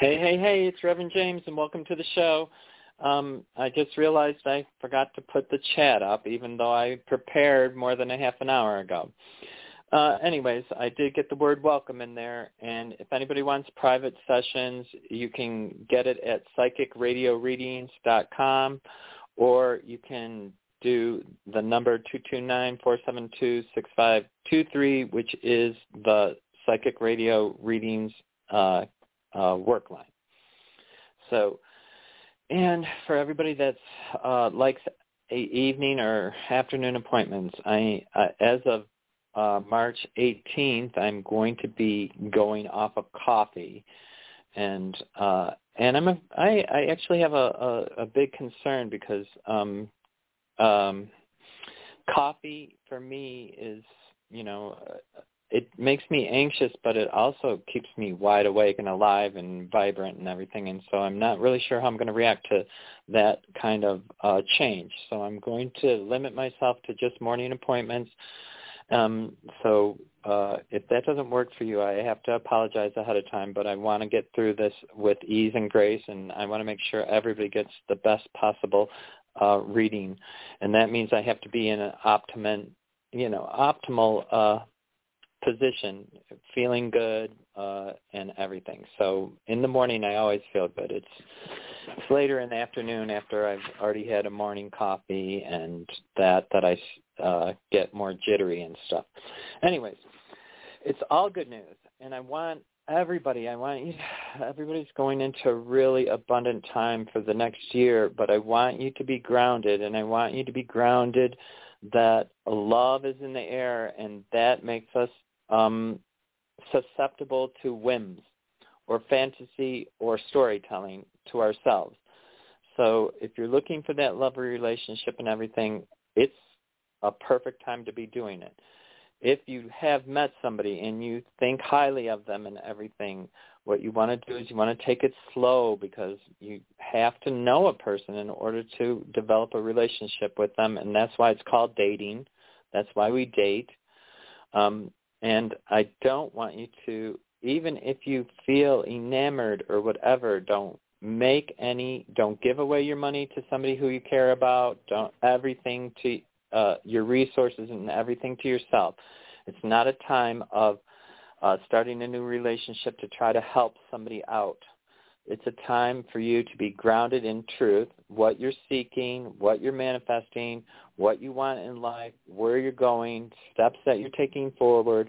Hey, hey, hey, it's Reverend James and welcome to the show. Um, I just realized I forgot to put the chat up even though I prepared more than a half an hour ago. Uh, anyways, I did get the word welcome in there and if anybody wants private sessions, you can get it at psychicradioreadings.com or you can do the number 229-472-6523 which is the Psychic Radio Readings uh, uh, work line. So, and for everybody that's uh, likes a evening or afternoon appointments, I uh, as of uh, March 18th, I'm going to be going off of coffee, and uh, and I'm a, I, I actually have a, a, a big concern because um, um, coffee for me is you know it makes me anxious, but it also keeps me wide awake and alive and vibrant and everything. And so I'm not really sure how I'm going to react to that kind of uh, change. So I'm going to limit myself to just morning appointments. Um, so uh, if that doesn't work for you, I have to apologize ahead of time, but I want to get through this with ease and grace, and I want to make sure everybody gets the best possible uh, reading. And that means I have to be in an optimum, you know, optimal uh, position, feeling good, uh, and everything. So in the morning, I always feel good. It's, it's later in the afternoon after I've already had a morning coffee and that that I uh, get more jittery and stuff. Anyways, it's all good news, and I want everybody. I want you. Everybody's going into a really abundant time for the next year, but I want you to be grounded, and I want you to be grounded that love is in the air and that makes us um, susceptible to whims or fantasy or storytelling to ourselves. So if you're looking for that lovely relationship and everything, it's a perfect time to be doing it. If you have met somebody and you think highly of them and everything, what you want to do is you want to take it slow because you have to know a person in order to develop a relationship with them, and that's why it's called dating. That's why we date. Um, and I don't want you to, even if you feel enamored or whatever, don't make any, don't give away your money to somebody who you care about. Don't everything to uh, your resources and everything to yourself. It's not a time of uh, starting a new relationship to try to help somebody out. It's a time for you to be grounded in truth, what you're seeking, what you're manifesting, what you want in life, where you're going, steps that you're taking forward.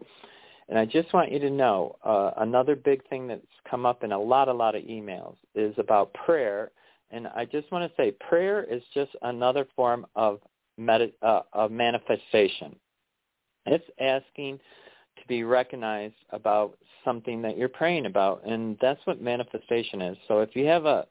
And I just want you to know uh, another big thing that's come up in a lot, a lot of emails is about prayer. And I just want to say prayer is just another form of, med- uh, of manifestation. It's asking to be recognized about something that you're praying about and that's what manifestation is. So if you have a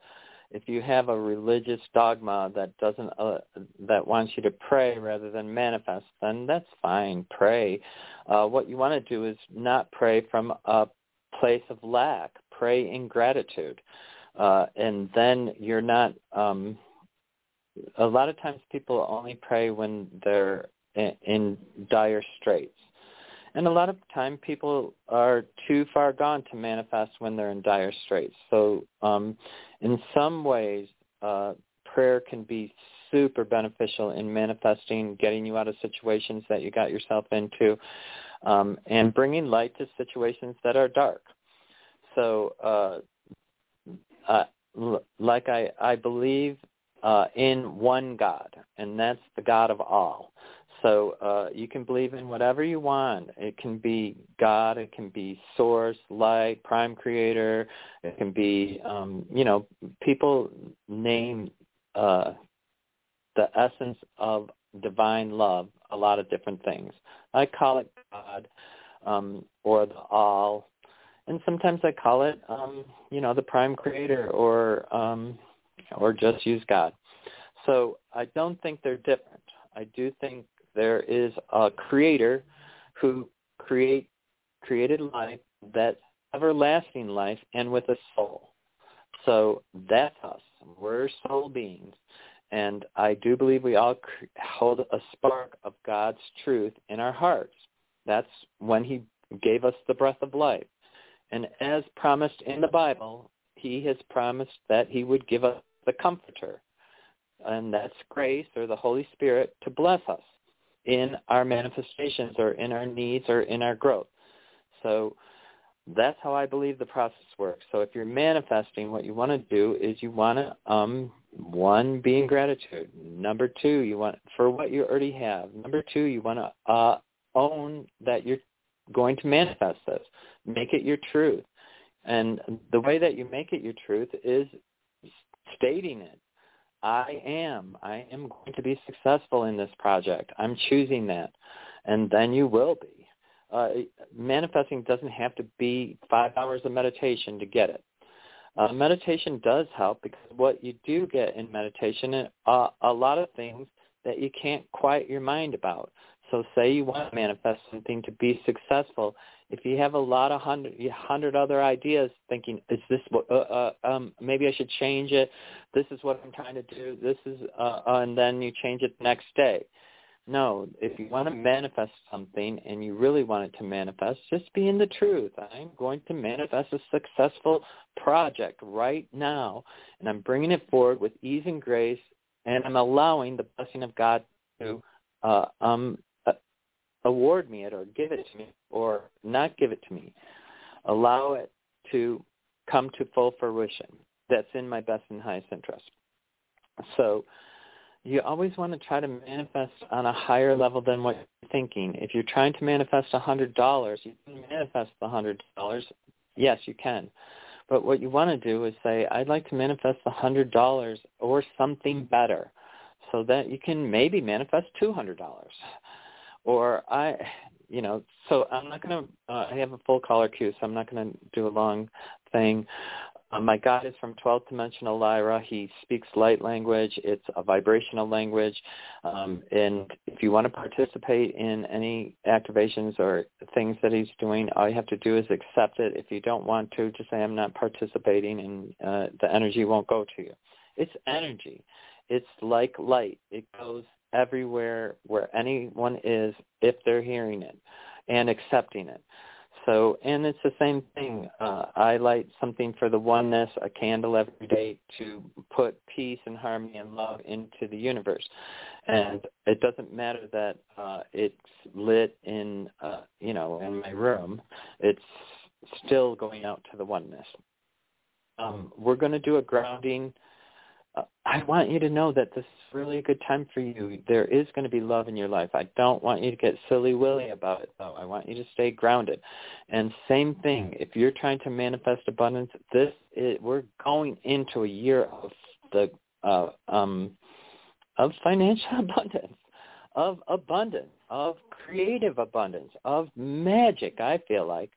if you have a religious dogma that doesn't uh, that wants you to pray rather than manifest then that's fine. Pray. Uh, what you want to do is not pray from a place of lack. Pray in gratitude. Uh, and then you're not um, a lot of times people only pray when they're in, in dire straits and a lot of time people are too far gone to manifest when they're in dire straits. So um, in some ways, uh, prayer can be super beneficial in manifesting, getting you out of situations that you got yourself into, um, and bringing light to situations that are dark. So, uh, uh, like I, I believe uh, in one God, and that's the God of all. So uh, you can believe in whatever you want. It can be God. It can be Source, Light, Prime Creator. It can be, um, you know, people name uh, the essence of divine love a lot of different things. I call it God um, or the all, and sometimes I call it, um, you know, the prime creator or um, or just use God. So I don't think they're different. I do think there is a creator who create created life that everlasting life and with a soul. So that's us. We're soul beings. And I do believe we all hold a spark of God's truth in our hearts. That's when he gave us the breath of life. And as promised in the Bible, he has promised that he would give us the comforter. And that's grace or the Holy Spirit to bless us in our manifestations or in our needs or in our growth. So that's how I believe the process works. So if you're manifesting, what you want to do is you want to, um, one, be in gratitude. Number two, you want for what you already have. Number two, you want to uh, own that you're going to manifest this. Make it your truth. And the way that you make it your truth is stating it. I am. I am going to be successful in this project. I'm choosing that. And then you will be. Uh, manifesting doesn't have to be five hours of meditation to get it. Uh, meditation does help because what you do get in meditation, uh, a lot of things that you can't quiet your mind about. So say you want to manifest something to be successful. If you have a lot of hundred, hundred other ideas thinking, is this, what? uh, uh, um, maybe I should change it. This is what I'm trying to do. This is, uh, uh, and then you change it the next day. No, if you want to manifest something and you really want it to manifest, just be in the truth. I'm going to manifest a successful project right now, and I'm bringing it forward with ease and grace, and I'm allowing the blessing of God to uh, um, award me it or give it to me or not give it to me. Allow it to come to full fruition. That's in my best and highest interest. So you always want to try to manifest on a higher level than what you're thinking. If you're trying to manifest a hundred dollars, you can manifest the hundred dollars. Yes, you can. But what you want to do is say, I'd like to manifest the hundred dollars or something better, so that you can maybe manifest two hundred dollars. Or I, you know, so I'm not going to. Uh, I have a full caller queue, so I'm not going to do a long thing. Um, my God is from 12th dimensional Lyra. He speaks light language. It's a vibrational language. Um, and if you want to participate in any activations or things that he's doing, all you have to do is accept it. If you don't want to, just say, I'm not participating, and uh, the energy won't go to you. It's energy. It's like light. It goes everywhere where anyone is if they're hearing it and accepting it. So, and it's the same thing. Uh, I light something for the oneness, a candle every day to put peace and harmony and love into the universe. And it doesn't matter that uh, it's lit in, uh, you know, in my room. It's still going out to the oneness. Um, we're going to do a grounding I want you to know that this is really a good time for you. There is going to be love in your life. I don't want you to get silly willy about it, though. I want you to stay grounded. And same thing, if you're trying to manifest abundance, this is, we're going into a year of the uh, um, of financial abundance, of abundance, of creative abundance, of magic. I feel like,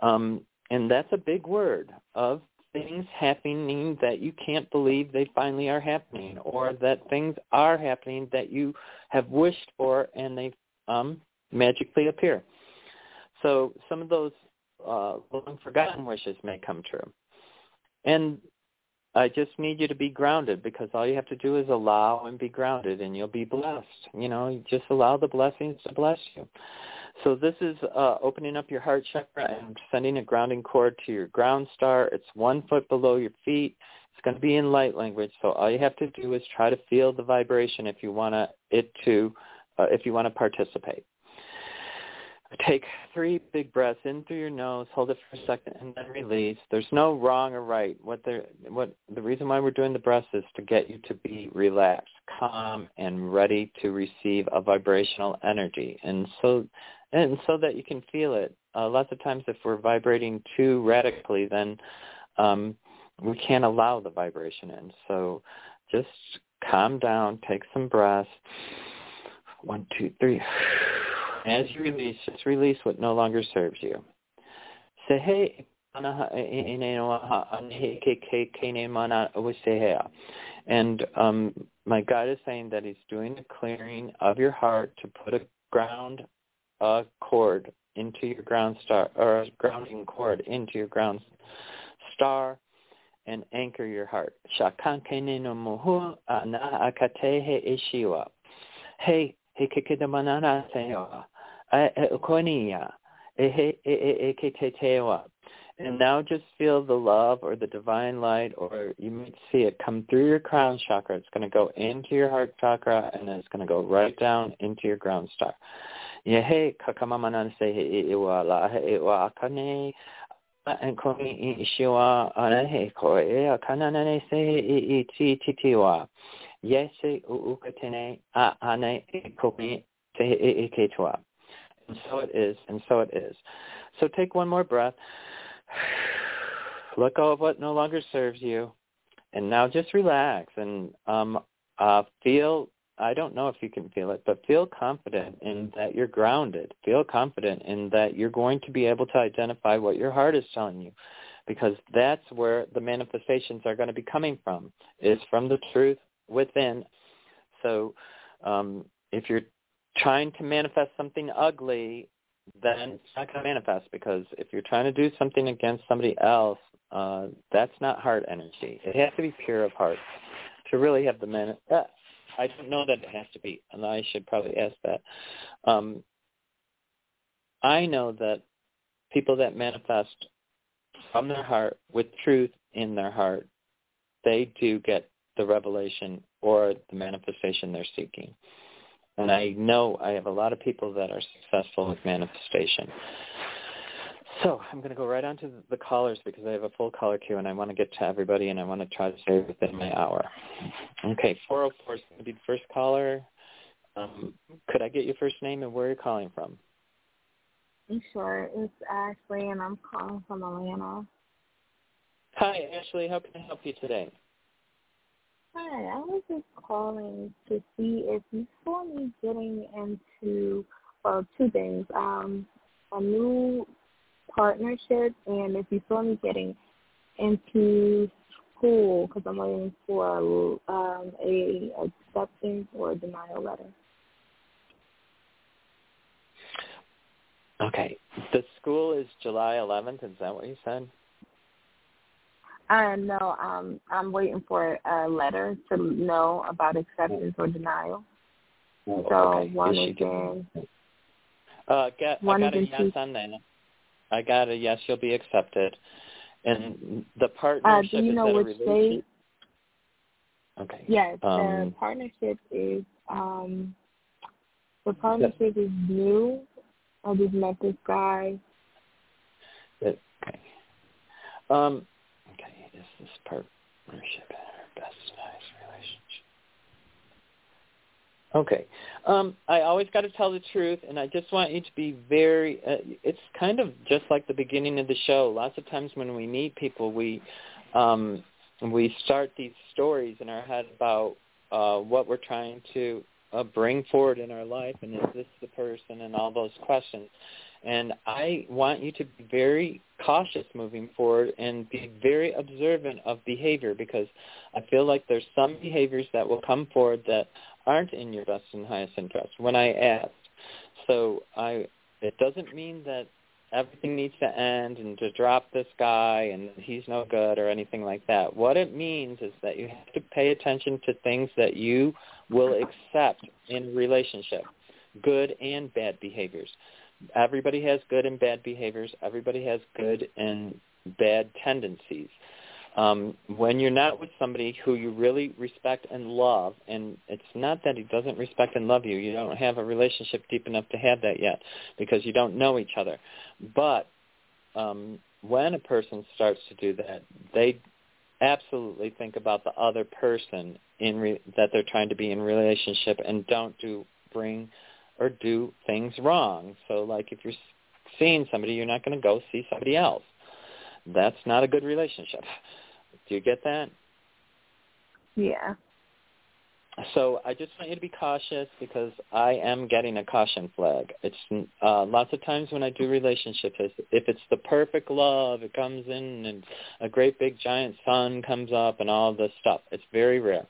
um, and that's a big word of things happening that you can't believe they finally are happening or that things are happening that you have wished for and they um, magically appear. So some of those uh, long forgotten wishes may come true. And I just need you to be grounded because all you have to do is allow and be grounded and you'll be blessed. You know, just allow the blessings to bless you. So this is uh, opening up your heart chakra and sending a grounding cord to your ground star. It's one foot below your feet. It's going to be in light language. So all you have to do is try to feel the vibration if you want to, it to uh, if you want to participate. Take three big breaths in through your nose, hold it for a second, and then release. There's no wrong or right. What the what the reason why we're doing the breaths is to get you to be relaxed, calm, and ready to receive a vibrational energy. And so and so that you can feel it. Uh, lots of times, if we're vibrating too radically, then um, we can't allow the vibration in. So just calm down, take some breaths. One, two, three. As you release, just release what no longer serves you. Say, hey, and um, my God is saying that he's doing a clearing of your heart to put a ground a cord into your ground star or a grounding cord into your ground star and anchor your heart. Muhu akatehe ishiwa. Hey, eketetewa. And now just feel the love or the divine light, or you might see it come through your crown chakra. It's going to go into your heart chakra, and then it's going to go right down into your ground star. Yehe kakamamanan se iwa la and ishiwa anahe koe akananane se iti titiwa. Yese uukatene a ane iketwa. And so it is, and so it is. So take one more breath. Let go of what no longer serves you. And now just relax and um, uh, feel, I don't know if you can feel it, but feel confident in that you're grounded. Feel confident in that you're going to be able to identify what your heart is telling you because that's where the manifestations are going to be coming from, is from the truth within. So um, if you're trying to manifest something ugly, then it's not going to manifest because if you're trying to do something against somebody else, uh, that's not heart energy. It has to be pure of heart to really have the man. Uh, I don't know that it has to be, and I should probably ask that. Um, I know that people that manifest from their heart with truth in their heart, they do get the revelation or the manifestation they're seeking. And I know I have a lot of people that are successful with manifestation. So I'm going to go right on to the callers because I have a full caller queue and I want to get to everybody and I want to try to stay within my hour. Okay, 404 is going to be the first caller. Um, could I get your first name and where are you're calling from? Sure. It's Ashley and I'm calling from Atlanta. Hi, Ashley. How can I help you today? Hi, I was just calling to see if you saw me getting into well, two things. Um, a new partnership and if you saw me getting into school because I'm waiting for um, a acceptance or a denial letter. Okay. The school is July 11th. Is that what you said? Uh, no, um, I'm waiting for a letter to know about acceptance or denial. Oh, so okay. one is, is in. Uh, get, one I got a yes two. on that. I got a yes. You'll be accepted. And the Uh, partnership do you is know which state? Okay. Yes, the Um, partnership is um the partnership is new. I just met this guy. Okay. Um, okay, is this partnership our best nice relationship? Okay. Um, I always got to tell the truth, and I just want you to be very. Uh, it's kind of just like the beginning of the show. Lots of times when we meet people, we um, we start these stories in our head about uh, what we're trying to uh, bring forward in our life, and is this the person, and all those questions. And I want you to be very cautious moving forward and be very observant of behavior because I feel like there's some behaviors that will come forward that aren't in your best and highest interest when I asked. So I it doesn't mean that everything needs to end and to drop this guy and he's no good or anything like that. What it means is that you have to pay attention to things that you will accept in a relationship, good and bad behaviors everybody has good and bad behaviors. Everybody has good and bad tendencies. Um, when you're not with somebody who you really respect and love, and it's not that he doesn't respect and love you, you don't have a relationship deep enough to have that yet because you don't know each other. But um, when a person starts to do that, they absolutely think about the other person in re- that they're trying to be in relationship and don't do bring or do things wrong. So like if you're seeing somebody, you're not going to go see somebody else. That's not a good relationship. Do you get that? Yeah. so I just want you to be cautious because I am getting a caution flag. It's uh, lots of times when I do relationships, if it's the perfect love, it comes in and a great big giant sun comes up and all this stuff. It's very rare.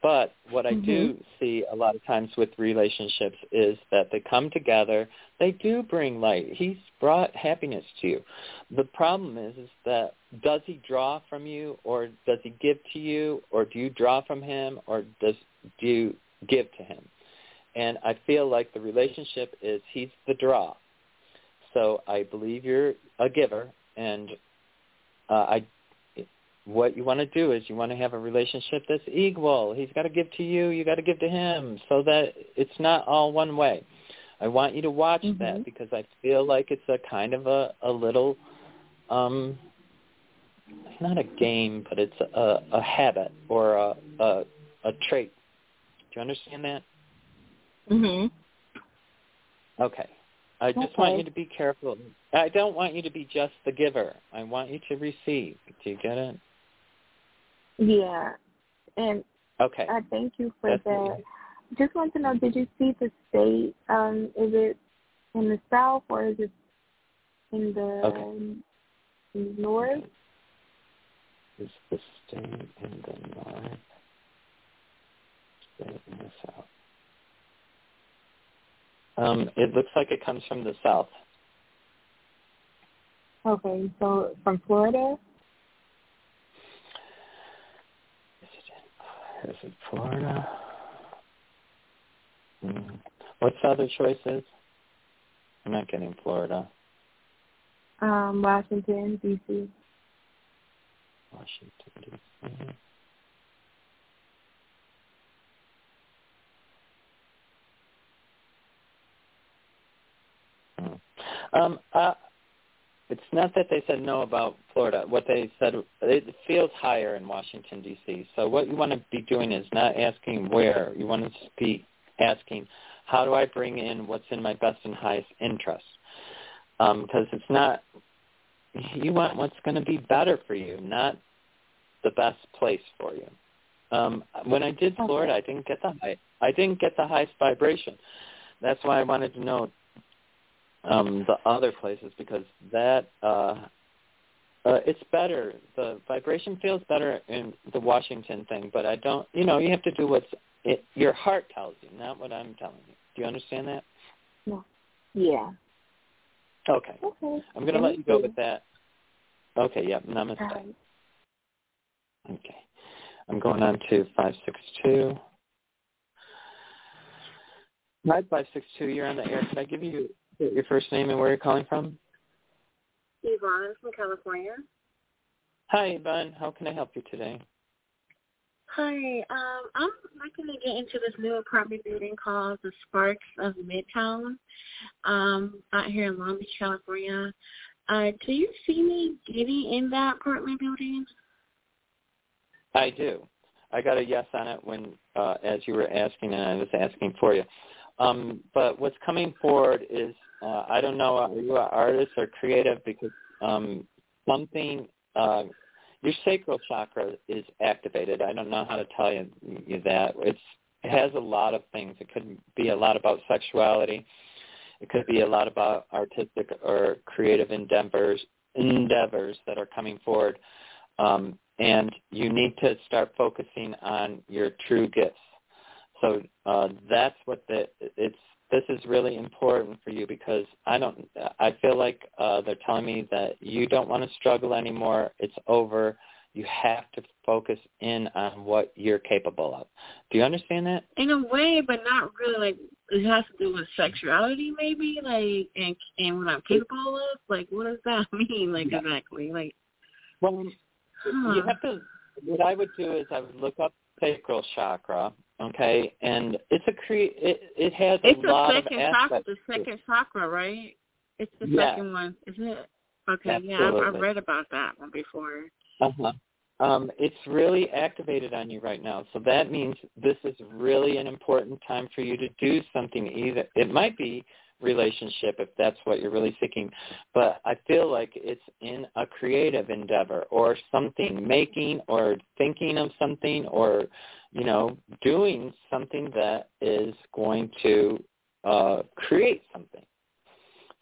But what I mm-hmm. do see a lot of times with relationships is that they come together. They do bring light. He's brought happiness to you. The problem is, is that does he draw from you, or does he give to you, or do you draw from him, or does do you give to him? And I feel like the relationship is he's the draw. So I believe you're a giver, and uh, I what you want to do is you want to have a relationship that's equal. He's got to give to you, you got to give to him, so that it's not all one way. I want you to watch mm-hmm. that because I feel like it's a kind of a a little um it's not a game, but it's a a habit or a a a trait. Do you understand that? Mhm. Okay. I just okay. want you to be careful. I don't want you to be just the giver. I want you to receive. Do you get it? Yeah, and okay, I thank you for That's that. Just want to know, did you see the state? Um, is it in the south or is it in the, okay. in the north? Is the state in the north? State in the south. Um, it looks like it comes from the south. Okay, so from Florida? Is it Florida? Mm. What's the other choices? I'm not getting Florida. Um, Washington, D.C. Washington, D.C. Hmm. Um, uh, it's not that they said no about Florida. What they said, it feels higher in Washington, D.C. So what you want to be doing is not asking where. You want to be asking, how do I bring in what's in my best and highest interest? Um, because it's not, you want what's going to be better for you, not the best place for you. Um, when I did Florida, I didn't get the high, I didn't get the highest vibration. That's why I wanted to know um, the other places because that uh, uh, it's better. The vibration feels better in the Washington thing, but I don't. You know, you have to do what's it, your heart tells you, not what I'm telling you. Do you understand that? No. Yeah. Okay. Okay. I'm going to let you go with that. Okay. Yep. Namaste. Right. Okay. I'm going on to five six two. Five five six two. You're on the air. Can I give you your first name and where you're calling from? Yvonne from California. Hi, Yvonne. How can I help you today? Hi. Um, I'm looking to get into this new apartment building called the Sparks of Midtown um, out here in Long Beach, California. Uh, do you see me getting in that apartment building? I do. I got a yes on it when, uh, as you were asking, and I was asking for you. Um, but what's coming forward is uh, I don't know, are you an artist or creative? Because um, something, uh, your sacral chakra is activated. I don't know how to tell you, you that. It's, it has a lot of things. It could be a lot about sexuality. It could be a lot about artistic or creative endeavors endeavors that are coming forward. Um, and you need to start focusing on your true gifts. So uh, that's what the it's this is really important for you because I don't I feel like uh they're telling me that you don't want to struggle anymore. It's over. You have to focus in on what you're capable of. Do you understand that? In a way, but not really like it has to do with sexuality maybe, like and and what I'm capable of. Like what does that mean? Like yeah. exactly. Like Well huh. you have to what I would do is I would look up sacral chakra Okay, and it's a cre- it it has it's a lot of aspects. It's the second chakra, right? It's the yeah. second one, isn't it? Okay, Absolutely. yeah, I've, I've read about that one before. Uh huh. Um, it's really activated on you right now, so that means this is really an important time for you to do something. Either it might be relationship if that's what you're really seeking. But I feel like it's in a creative endeavor or something, making or thinking of something or you know, doing something that is going to uh, create something.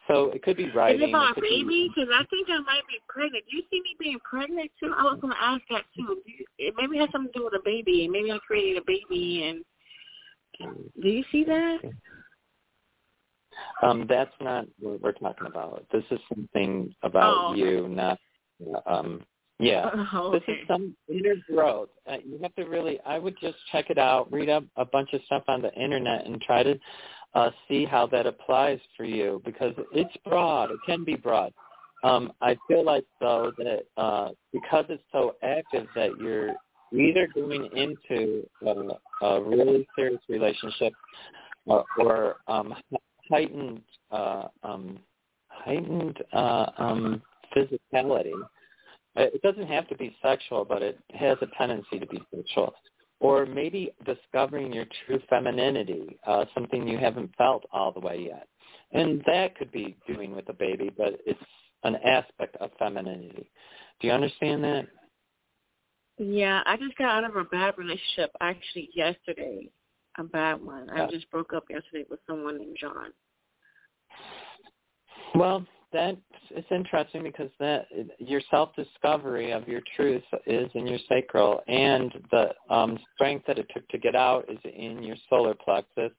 So it could be writing. Is it about it baby? Because I think I might be pregnant. Do you see me being pregnant too? I was going to ask that too. Do you, it maybe has something to do with a baby. Maybe I'm creating a baby. And do you see that? Um, that's not what we're talking about. This is something about oh. you, not um, yeah. Oh, okay. This is some inner growth. Uh, you have to really. I would just check it out, read up a bunch of stuff on the internet, and try to uh, see how that applies for you because it's broad. It can be broad. Um, I feel like though that uh, because it's so active that you're either going into a, a really serious relationship or, or um, heightened uh, um, heightened uh, um, physicality. It doesn't have to be sexual, but it has a tendency to be sexual. Or maybe discovering your true femininity, uh, something you haven't felt all the way yet. And that could be doing with a baby, but it's an aspect of femininity. Do you understand that? Yeah, I just got out of a bad relationship actually yesterday. A bad one. I just broke up yesterday with someone named John. Well, that it's interesting because that your self discovery of your truth is in your sacral, and the um, strength that it took to get out is in your solar plexus,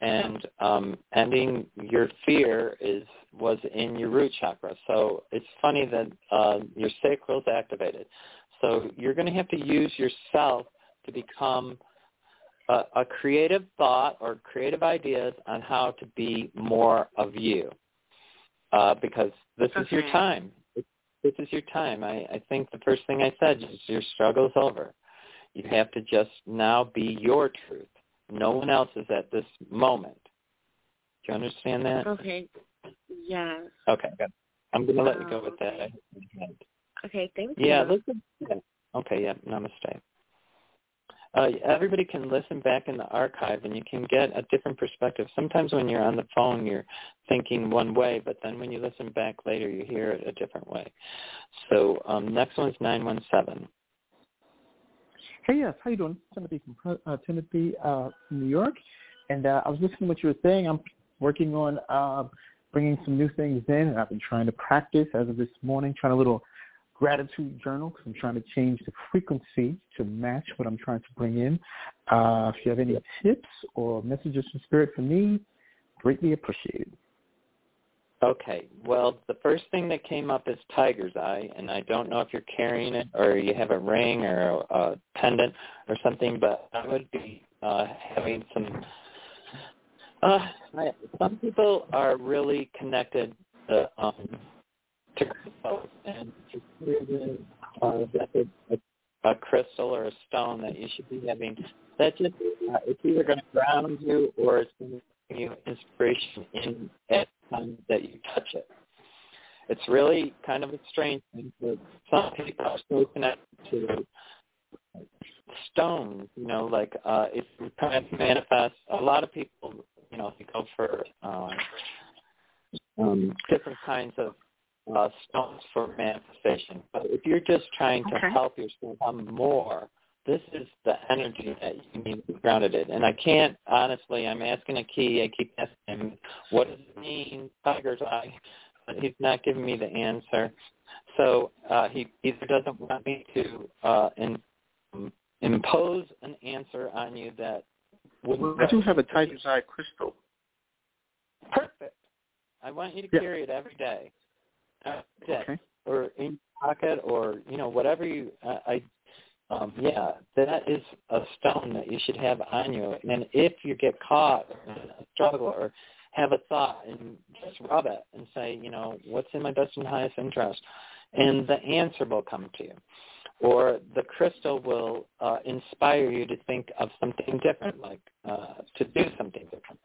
and um, ending your fear is was in your root chakra. So it's funny that uh, your sacral is activated. So you're going to have to use yourself to become a, a creative thought or creative ideas on how to be more of you uh, because this okay. is your time. This is your time. I, I think the first thing I said is your struggle is over. You have to just now be your truth. No one else is at this moment. Do you understand that? Okay. Yes. Okay. I'm going to let you go with that. Okay. Thank you. Yeah. Listen. Yeah. Okay. Yeah. Namaste uh, everybody can listen back in the archive and you can get a different perspective. Sometimes when you're on the phone, you're thinking one way, but then when you listen back later, you hear it a different way. So um, next one is 917. Hey, yes. How you doing? Timothy from uh, Timothy uh, New York. And uh, I was listening to what you were saying. I'm working on uh, bringing some new things in, and I've been trying to practice as of this morning, trying a little gratitude journal because I'm trying to change the frequency to match what I'm trying to bring in. Uh, if you have any tips or messages from Spirit for me, greatly appreciated. Okay. Well, the first thing that came up is tiger's eye, and I don't know if you're carrying it or you have a ring or a, a pendant or something, but I would be uh, having some. Uh, some people are really connected to um, to and to uh, a, crystal or a stone that you should be having. That just uh, it's either going to ground you or it's going to give you inspiration in at times that you touch it. It's really kind of a strange thing. But some people are so connected to stones, you know, like uh if you kind of manifest a lot of people, you know, they go for um um different kinds of uh, stones for manifestation. But if you're just trying to okay. help yourself become more, this is the energy that you need to be grounded in. And I can't, honestly, I'm asking a key. I keep asking him, what does it mean, tiger's eye? But he's not giving me the answer. So uh, he either doesn't want me to uh, in, um, impose an answer on you that wouldn't. I do have a tiger's eye crystal. Perfect. I want you to yeah. carry it every day okay. or in pocket or you know whatever you uh, I um yeah that is a stone that you should have on you and if you get caught in a struggle or have a thought and just rub it and say you know what's in my best and highest interest and the answer will come to you or the crystal will uh, inspire you to think of something different like uh, to do something different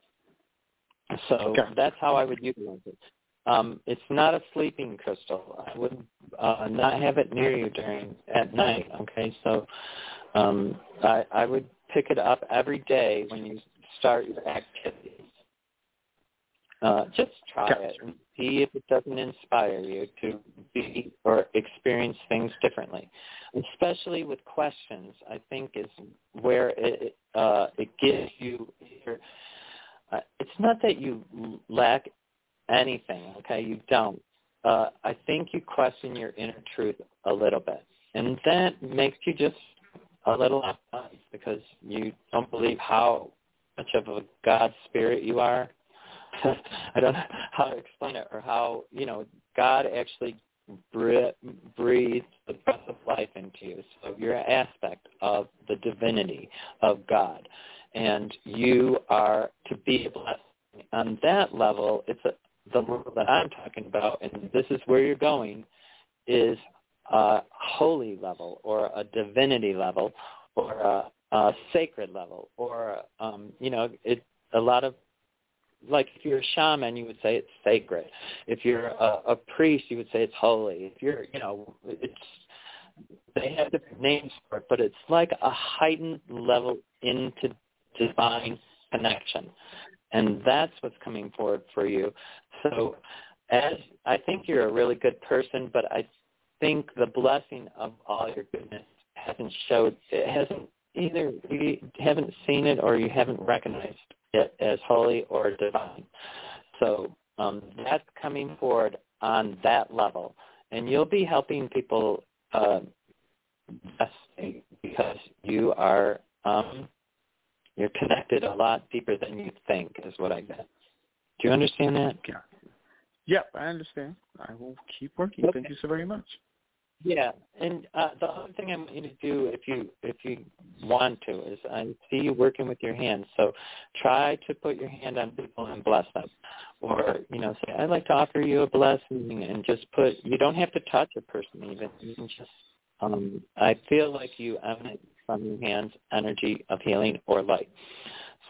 so okay. that's how I would utilize it. Um, it's not a sleeping crystal. I would uh, not have it near you during at night. Okay, so um, I, I would pick it up every day when you start your activities. Uh, just try it and see if it doesn't inspire you to be or experience things differently. Especially with questions, I think is where it uh, it gives you. Uh, it's not that you lack anything. Okay, you don't. Uh, I think you question your inner truth a little bit, and that makes you just a little off because you don't believe how much of a God spirit you are. I don't know how to explain it or how you know God actually breathed the breath of life into you. So you're an aspect of the divinity of God, and you are to be a blessing. On that level, it's a, the level that I'm talking about, and this is where you're going, is a holy level or a divinity level or a, a sacred level or um, you know it a lot of like if you're a shaman you would say it's sacred. If you're a, a priest you would say it's holy. If you're you know it's they have different names for it but it's like a heightened level into divine connection and that's what's coming forward for you so as i think you're a really good person but i think the blessing of all your goodness hasn't showed it hasn't either you haven't seen it or you haven't recognized it as holy or divine. So um, that's coming forward on that level, and you'll be helping people uh, because you are um, you're connected a lot deeper than you think, is what I get. Do you understand that? Yeah. Yep, I understand. I will keep working. Okay. Thank you so very much. Yeah, and uh, the other thing I want you to do, if you if you want to, is I see you working with your hands. So try to put your hand on people and bless them, or you know, say I'd like to offer you a blessing, and just put. You don't have to touch a person even. You can just. Um, I feel like you emanate from your hands energy of healing or light.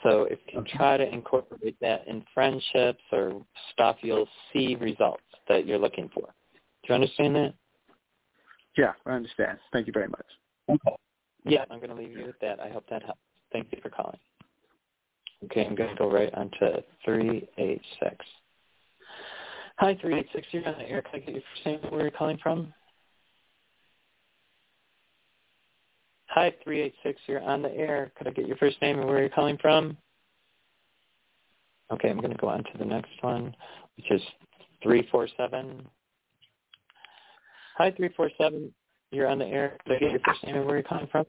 So if you try to incorporate that in friendships or stuff, you'll see results that you're looking for. Do you understand that? Yeah, I understand. Thank you very much. Okay. Yeah, I'm going to leave you with that. I hope that helps. Thank you for calling. Okay, I'm going to go right on to 386. Hi, 386. You're on the air. Can I get your first name where you're calling from? Hi, 386. You're on the air. Could I get your first name and where you're calling from? Okay, I'm going to go on to the next one, which is 347. Hi, 347. You're on the air. Could I get your first name and where you're calling from?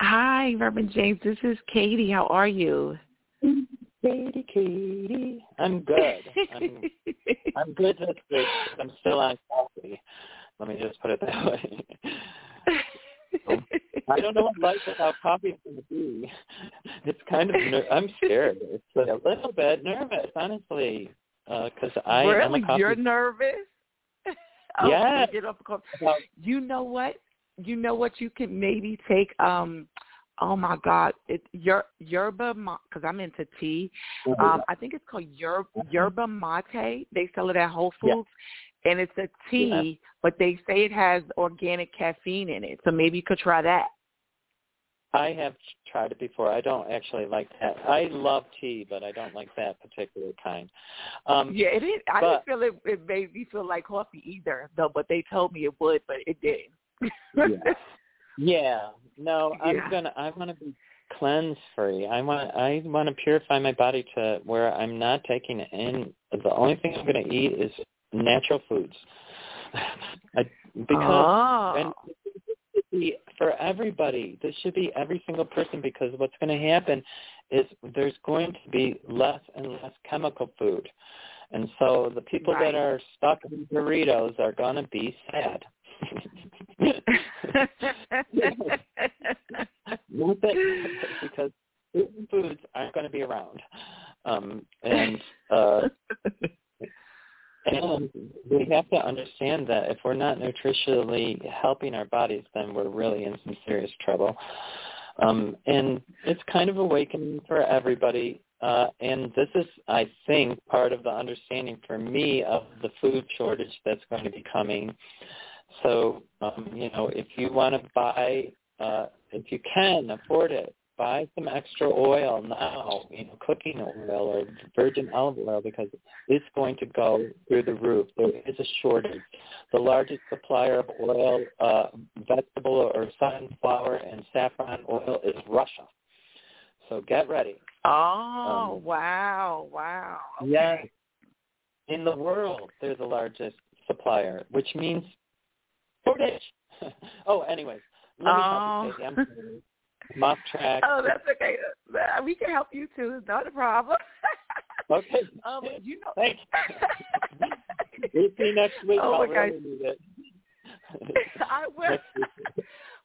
Hi, Reverend James. This is Katie. How are you? Katie, Katie. I'm good. I'm, I'm good this week. I'm still on coffee. Let me just put it that way. I don't know what life without coffee is going to be. It's kind of, ner- I'm scared. It's like a little bit nervous, honestly, because uh, I really? am a coffee. You're nervous? oh, yeah. Get up you know what? You know what? You can maybe take. um Oh my God! It yer, yerba because I'm into tea. Mm-hmm. Um, I think it's called yer, yerba mate. They sell it at Whole Foods, yeah. And it's a tea, yeah. but they say it has organic caffeine in it. So maybe you could try that. I have tried it before. I don't actually like that. I love tea, but I don't like that particular kind. Um, yeah, it is. I but, didn't feel it. It made me feel like coffee either, though. But they told me it would, but it didn't. yeah. Yeah. No, I'm yeah. gonna. I want to be cleanse free. I want. I want to purify my body to where I'm not taking in. The only thing I'm going to eat is natural foods. I, because oh. and be for everybody. This should be every single person because what's going to happen is there's going to be less and less chemical food. And so the people right. that are stuck in burritos are going to be sad. because foods aren't going to be around. Um, and uh, and we have to understand that if we're not nutritionally helping our bodies, then we're really in some serious trouble. Um, and it's kind of awakening for everybody. Uh, and this is, I think, part of the understanding for me of the food shortage that's going to be coming. So, um, you know, if you want to buy, uh, if you can afford it, buy some extra oil now, you know, cooking oil or virgin olive oil because it's going to go through the roof. There is a shortage. The largest supplier of oil, uh, vegetable or sunflower and saffron oil is Russia. So get ready. Oh, um, wow, wow. Okay. Yes. In the world, they're the largest supplier, which means shortage. oh, anyways, let me oh. help you, I'm off track. Oh, that's okay. We can help you too. It's not a problem. okay. Um, you know. Thanks. we'll see next week. Oh I'll my really God. I will.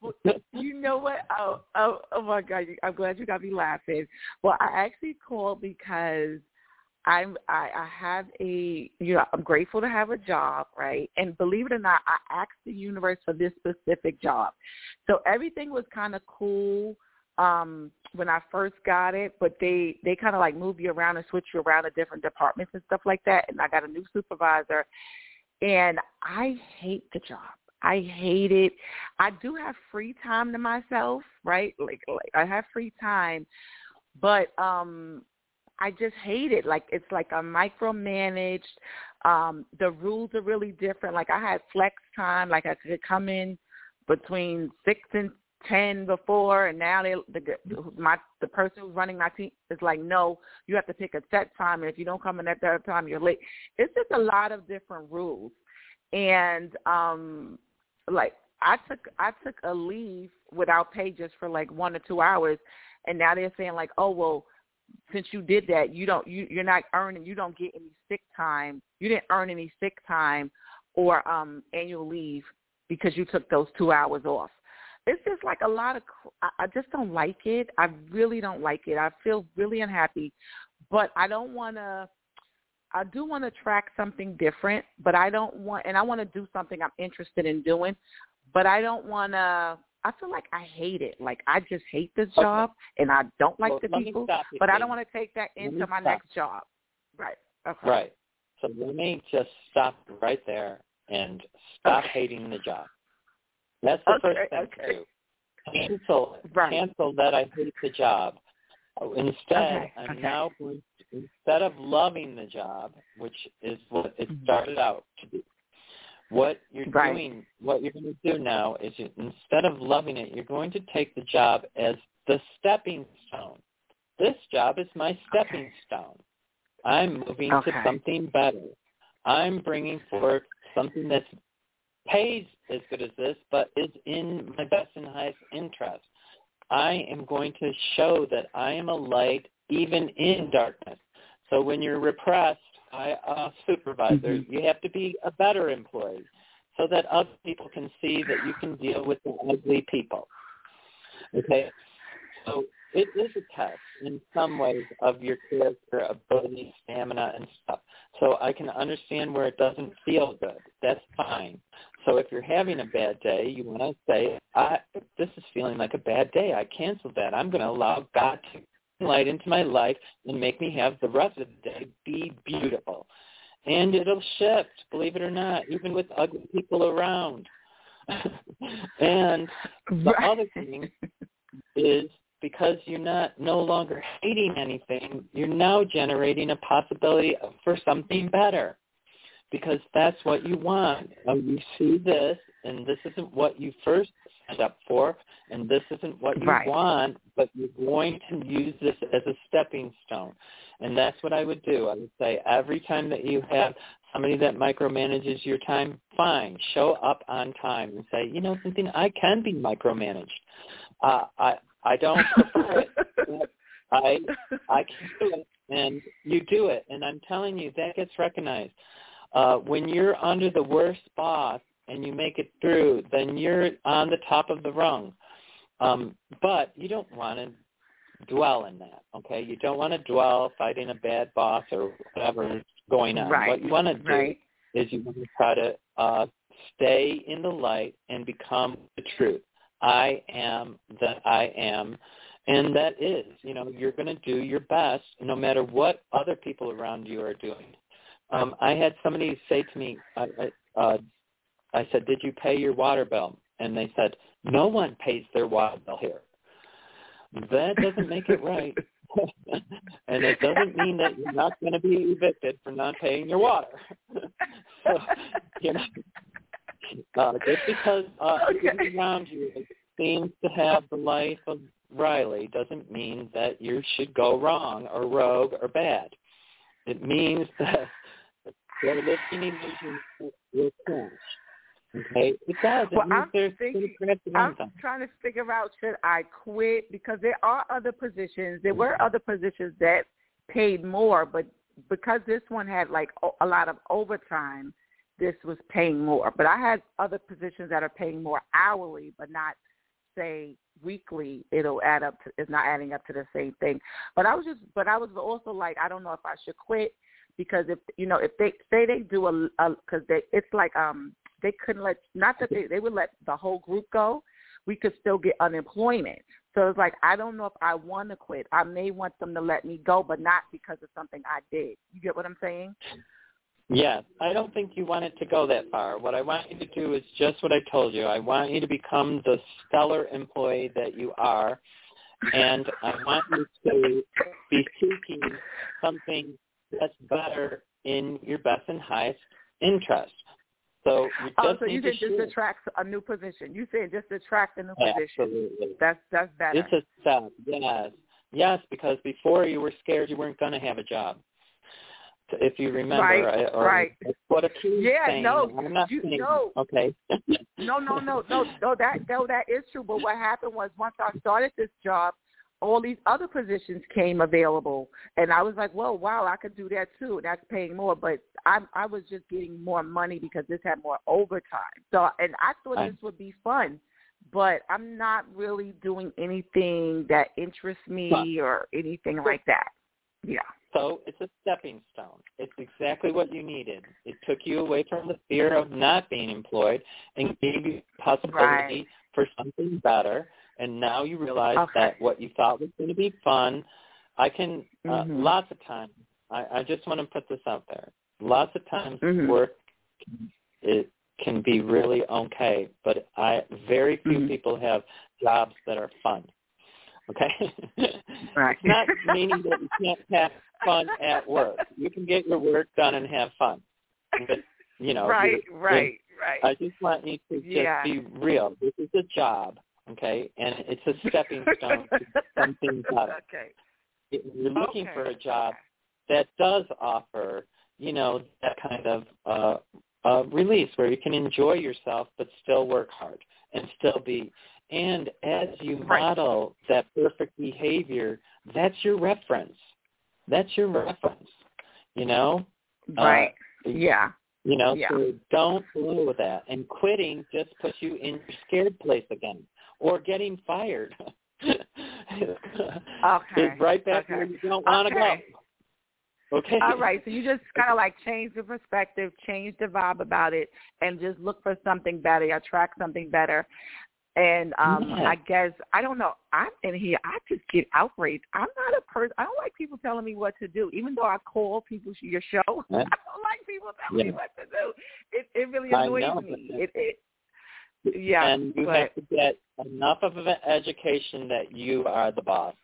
well, you know what? Oh, oh, oh my God! I'm glad you got me laughing. Well, I actually called because I'm I, I have a you know I'm grateful to have a job, right? And believe it or not, I asked the universe for this specific job. So everything was kind of cool um when I first got it, but they they kind of like move you around and switch you around to different departments and stuff like that. And I got a new supervisor, and I hate the job. I hate it. I do have free time to myself, right? Like, like I have free time, but um I just hate it. Like it's like a micromanaged. Um, the rules are really different. Like I had flex time. Like I could come in between six and ten before, and now they the my the person who's running my team is like, no, you have to pick a set time, and if you don't come in at that time, you're late. It's just a lot of different rules, and um, like I took I took a leave without pay just for like one or two hours, and now they're saying like, oh well since you did that, you don't you you're not earning you don't get any sick time. You didn't earn any sick time or um annual leave because you took those 2 hours off. It's just like a lot of I, I just don't like it. I really don't like it. I feel really unhappy, but I don't want to I do want to track something different, but I don't want and I want to do something I'm interested in doing, but I don't want to I feel like I hate it. Like I just hate this okay. job, and I don't like well, the people. But I don't want to take that into my next job. Right. Okay. Right. So let me just stop right there and stop okay. hating the job. That's the okay, first thing okay. to do. Cancel, right. cancel that I hate the job. Instead. I'm now instead of loving the job, which is what it Mm-hmm. started out to be, what you're right. doing, what you're going to do now is you, instead of loving it, you're going to take the job as the stepping stone. This job is my stepping okay. stone. I'm moving okay. to something better. I'm bringing forth something that pays as good as this, but is in my best and highest interest. I am going to show that I am a light even in darkness. So when you're repressed, by a supervisor. Mm-hmm. You have to be a better employee so that other people can see that you can deal with the ugly people. Okay? So it is a test in some ways of your character, ability, stamina, and stuff. So I can understand where it doesn't feel good. That's fine. So if you're having a bad day, you want to say, I, this is feeling like a bad day. I canceled that. I'm going to allow God to light into my life and make me have the rest of the day be beautiful. And it'll shift, believe it or not, even with ugly people around. and the right. other thing is because you're not no longer hating anything, you're now generating a possibility for something better. Because that's what you want. And you see this, and this isn't what you first signed up for, and this isn't what you right. want, but you're going to use this as a stepping stone. And that's what I would do. I would say every time that you have somebody that micromanages your time, fine, show up on time and say, you know something, I can be micromanaged. Uh, I I don't prefer it. I I can do it, and you do it, and I'm telling you that gets recognized. Uh, when you're under the worst boss and you make it through, then you're on the top of the rung. Um, but you don't want to dwell in that, okay? You don't want to dwell fighting a bad boss or whatever is going on. Right. What you want to do right. is you want to try to uh, stay in the light and become the truth. I am that I am. And that is, you know, you're going to do your best no matter what other people around you are doing. Um, I had somebody say to me, I, I, uh, I said, did you pay your water bill? And they said, no one pays their water bill here. that doesn't make it right. and it doesn't mean that you're not going to be evicted for not paying your water. so, you know, uh, just because uh, okay. around you seems to have the life of Riley doesn't mean that you should go wrong or rogue or bad. It means that listening vision will change. Okay, it does. Well, I'm, thinking, I'm trying to figure out should I quit because there are other positions. There were other positions that paid more, but because this one had like a lot of overtime, this was paying more. But I had other positions that are paying more hourly, but not say weekly. It'll add up to. It's not adding up to the same thing. But I was just. But I was also like, I don't know if I should quit because if you know if they say they do a because they it's like um they couldn't let not that they they would let the whole group go, we could still get unemployment. So it's like I don't know if I want to quit. I may want them to let me go, but not because of something I did. You get what I'm saying? Yes, I don't think you want it to go that far. What I want you to do is just what I told you. I want you to become the stellar employee that you are, and I want you to be seeking something that's better in your best and highest interest. So you oh, just oh, so you said just attract a new position. You said just attract a new position. Absolutely. That's that's better. It's a step. Yes, yes, because before you were scared you weren't going to have a job. If you remember, right, or right. what a yeah, saying. no, I'm not you, saying, no, okay. no, no, no, no, no. That no, that is true. But what happened was once I started this job, all these other positions came available, and I was like, "Well, wow, I could do that too. That's paying more." But I, I was just getting more money because this had more overtime. So, and I thought this would be fun, but I'm not really doing anything that interests me or anything like that. Yeah. So it's a stepping stone. It's exactly what you needed. It took you away from the fear of not being employed and gave you possibility right. for something better and now you realize okay. that what you thought was going to be fun, I can uh, mm-hmm. lots of times. I, I just want to put this out there. Lots of times mm-hmm. work it can be really okay, but I very few mm-hmm. people have jobs that are fun. Okay, right. it's not meaning that you can't have fun at work. You can get your work done and have fun, but you know, right, right, right. I just want you to just yeah. be real. This is a job okay? And it's a stepping stone to something better. Okay. You're looking okay. for a job that does offer, you know, that kind of uh, uh, release where you can enjoy yourself but still work hard and still be. And as you right. model that perfect behavior, that's your reference. That's your reference. You know. Right. Uh, yeah. You know, yeah. so don't fool with that. And quitting just puts you in your scared place again or getting fired. okay. It's right back okay. where you don't want to okay. go. Okay. All right. So you just kind of like change the perspective, change the vibe about it, and just look for something better, attract something better. And um yeah. I guess I don't know. I'm in here. I just get outraged. I'm not a person. I don't like people telling me what to do. Even though I call people your show, yeah. I don't like people telling yeah. me what to do. It it really annoys me. It, it yeah, and you but, have to get enough of an education that you are the boss.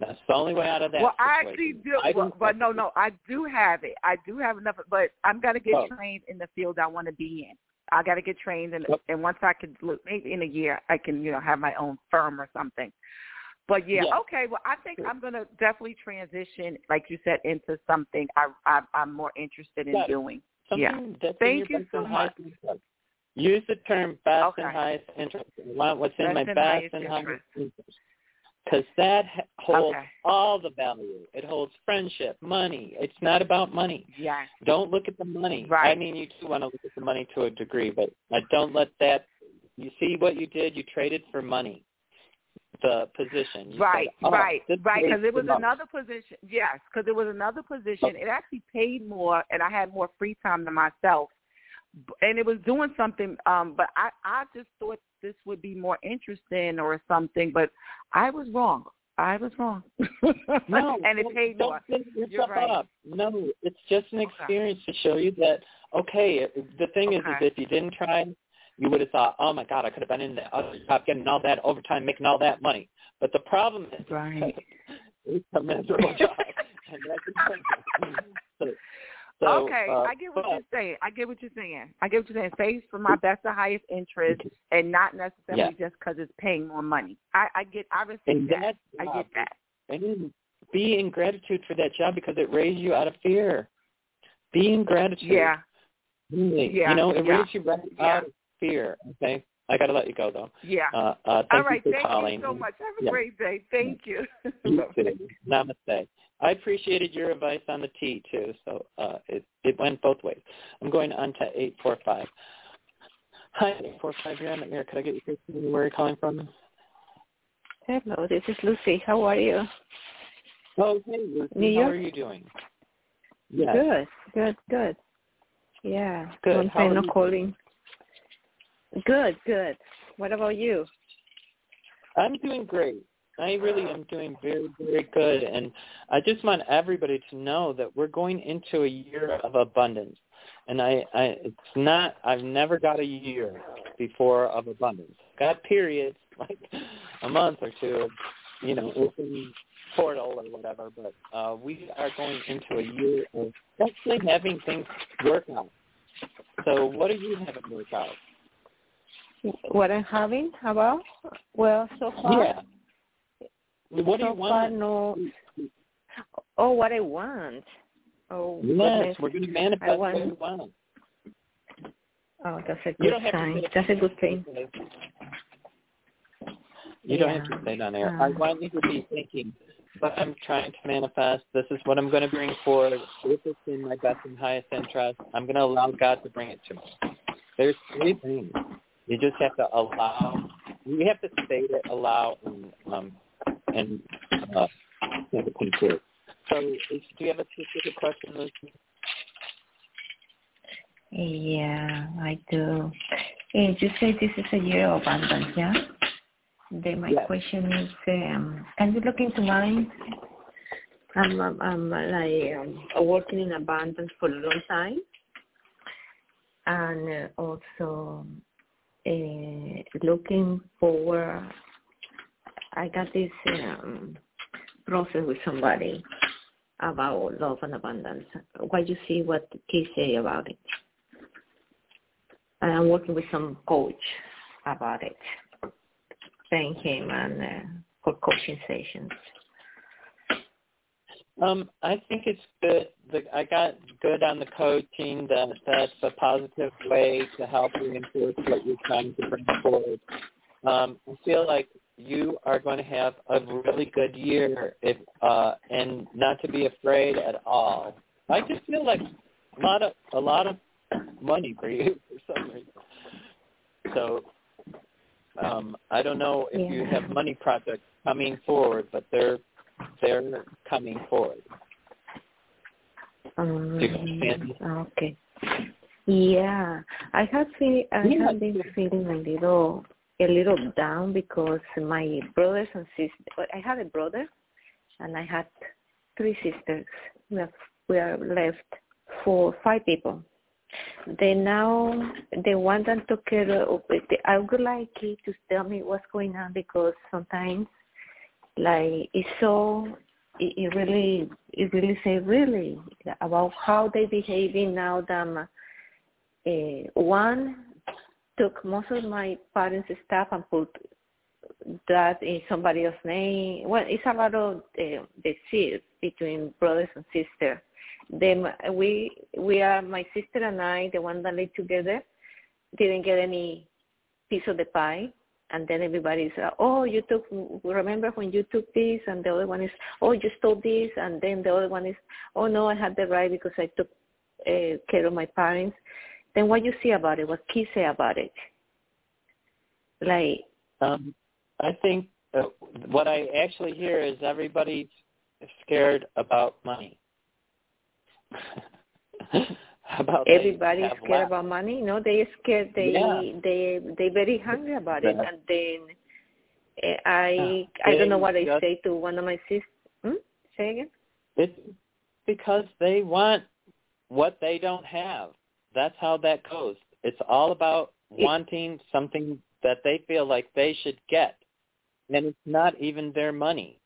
That's the only way out of that. Well, situation. I actually do, I well, but no, no, I do have it. I do have enough, but I'm gonna get oh. trained in the field I want to be in. I got to get trained, and yep. and once I can look, maybe in a year, I can you know have my own firm or something. But yeah, yeah. okay. Well, I think I'm gonna definitely transition, like you said, into something I, I I'm more interested in doing. Something yeah. Thank you so much. Use the term best okay. and highest interest. I want what's in best my and best and highest interest. Because that holds okay. all the value. It holds friendship, money. It's not about money. Yeah. Don't look at the money. Right. I mean, you do want to look at the money to a degree, but uh, don't let that. You see what you did? You traded for money. The position. You right, said, oh, right, right. Because it was money. another position. Yes, because it was another position. Okay. It actually paid more, and I had more free time to myself and it was doing something um but i i just thought this would be more interesting or something but i was wrong i was wrong no and it paid don't more think You're yourself right. up no it's just an Okay. experience to show you that okay the thing is, Okay. is if you didn't try you would have thought, oh my God, I could have been in the other job getting all that overtime, making all that money. But the problem is, right. it's a miserable job, and that's expensive. So, so, okay, uh, I get what you're saying. I get what you're saying. I get what you're saying. Face for my best or highest interest, and not necessarily Yeah. just because it's paying more money. I, I get, I And that. I get that. And be in gratitude for that job because it raised you out of fear. Be in gratitude. Yeah, Really. Yeah, You know, it yeah, raised you right yeah. out of fear. Okay. I gotta let you go though. yeah. Uh uh thank All right, you for thank calling. you so much. Have a Yeah. great day. Thank you. You too. Namaste. I appreciated your advice on the tea too, so uh it it went both ways. I'm going on to eight four five. Hi, eight four five, you're on the air. Could I get your first name? Where are you calling from? Hello, this is Lucy. How are you? Oh, hey Lucy. New How are you doing? Yes. Good, good, good. Yeah, Good. long How time are no you calling. Good, good. What about you? I'm doing great. I really am doing very, very good. And I just want everybody to know that we're going into a year of abundance. And I, I it's not I've never got a year before of abundance. Got periods, like a month or two you know, open portal or whatever, but uh we are going into a year of actually having things work out. So what are you having work out? What I'm having how about? Well, so far, Yeah. What do so you far, want? no. Oh, what I want. Oh, Yes, goodness. we're going to manifest I what want- we want. Oh, that's a good don't have to sign. That's a good thing. You don't Yeah. have to say it on air. I Um, want you to be thinking what I'm trying to manifest. This is what I'm going to bring forward. This is in my best and highest interest, I'm going to allow God to bring it to me. There's three things. You just have to allow. You have to state it, allow, and um, and uh, have it. So, is, do you have a specific question, Lucy? Yeah, I do. Eh, you say this is a year of abundance, yeah? Then my Yes. question is, um, can you look into mine? I'm, I'm, I'm like um, working in abundance for a long time, and uh, also uh, looking forward. I got this um, process with somebody about love and abundance. What you see, what he say about it? And I'm working with some coach about it, paying him and uh, for coaching sessions. Um, I think it's good. The, I got good on the coaching. That that's a positive way to help reinforce what you're trying to bring forward. Um, I feel like you are going to have a really good year, if uh, and not to be afraid at all. I just feel like a lot of a lot of money for you for some reason. So um, I don't know if you have money projects coming forward, but they're they're coming forward. Um, Do you understand? okay. Yeah, I have feel, I Yeah. have been feeling a little a little down because my brothers and sisters. I had a brother, and I had three sisters. We have we are left for five people. They now the one that took care of it. I would like you to tell me what's going on because sometimes, like it's so it, it really it really say really about how they behaving now that uh, one took most of my parents' stuff and put that in somebody else's name. Well, it's a lot of uh, the between brothers and sisters. Then we we are my sister and I, the one that live together, didn't get any piece of the pie. And then everybody's, uh, oh, you took, remember when you took this? And the other one is, oh, you stole this. And then the other one is, oh, no, I had the right because I took uh, care of my parents. Then what you see about it, what kids say about it. Like, Um, I think uh, what I actually hear is everybody's scared about money. about they everybody's have scared lack. about money. No, they are scared. They Yeah. they they very hungry about it. And then uh, I Yeah. I don't know what I just- say to one of my sisters. Hmm? Say again. It's because they want what they don't have. That's how that goes. It's all about wanting something that they feel like they should get. And it's not even their money.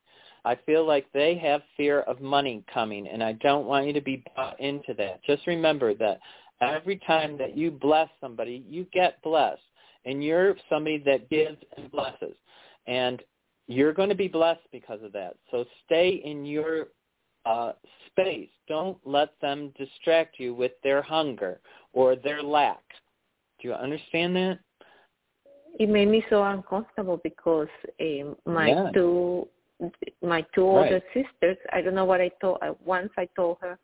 I feel like they have fear of money coming, and I don't want you to be bought into that. Just remember that every time that you bless somebody, you get blessed, and you're somebody that gives and blesses, and you're going to be blessed because of that. So stay in your uh, space. Don't let them distract you with their hunger or their lack. Do you understand that? It made me so uncomfortable because uh, my Yeah. two my two Right. older sisters. I don't know what I told. Uh, once I told her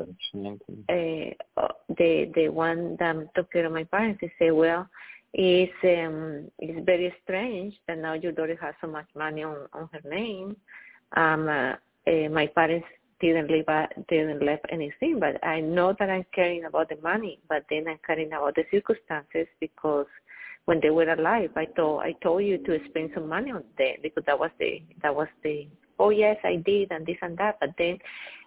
uh, uh, the the one that took care of my parents. They say, well, it's um it's very strange that now your daughter has so much money on on her name. Um, uh, uh, my parents didn't leave uh, didn't leave anything, but I know that I'm caring about the money, but then I'm caring about the circumstances because when they were alive, I told I told you to spend some money on them because that was the that was the oh yes I did and this and that, but then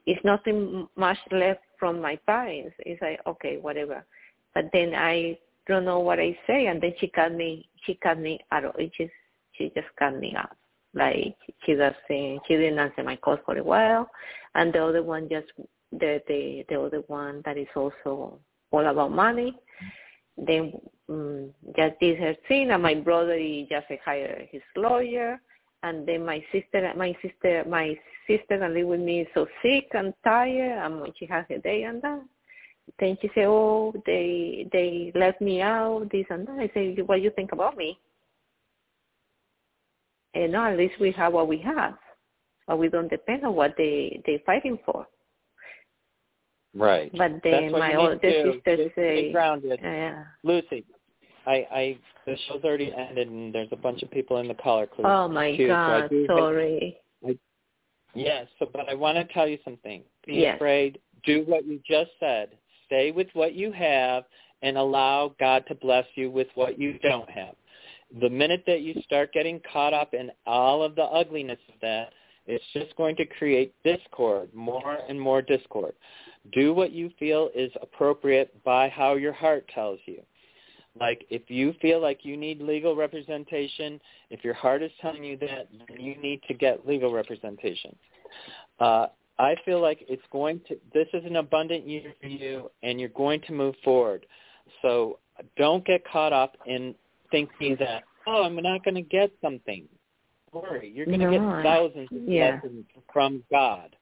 it's nothing much left from my parents. It's like okay whatever, but then I don't know what I say, and then she cut me she cut me out. It just she just cut me out. Like she doesn't she didn't answer my calls for a while, and the other one just the the the other one that is also all about money then um, just did her thing and my brother he just hired his lawyer and then my sister my sister my sister that live with me is so sick and tired and when she has a day and that. Then she said oh they they let me out this and that. I say what do you think about me? And no at least we have what we have but we don't depend on what they they fighting for. Right. but then my older sister say grounded. yeah. Lucy, I, I the show's already ended and there's a bunch of people in the caller queue. oh my so I god have- sorry Yes, so, but I want to tell you something. Be Yes. afraid. Do what you just said. Stay with what you have and allow God to bless you with what you don't have. The minute that you start getting caught up in all of the ugliness of that, it's just going to create discord, more and more discord. Do what you feel is appropriate by how your heart tells you. Like if you feel like you need legal representation, if your heart is telling you that, then you need to get legal representation. Uh, I feel like it's going to. This is an abundant year for you, and you're going to move forward. So don't get caught up in thinking that oh, I'm not going to get something. Don't worry, you're going to No, get thousands of yeah. blessings from God,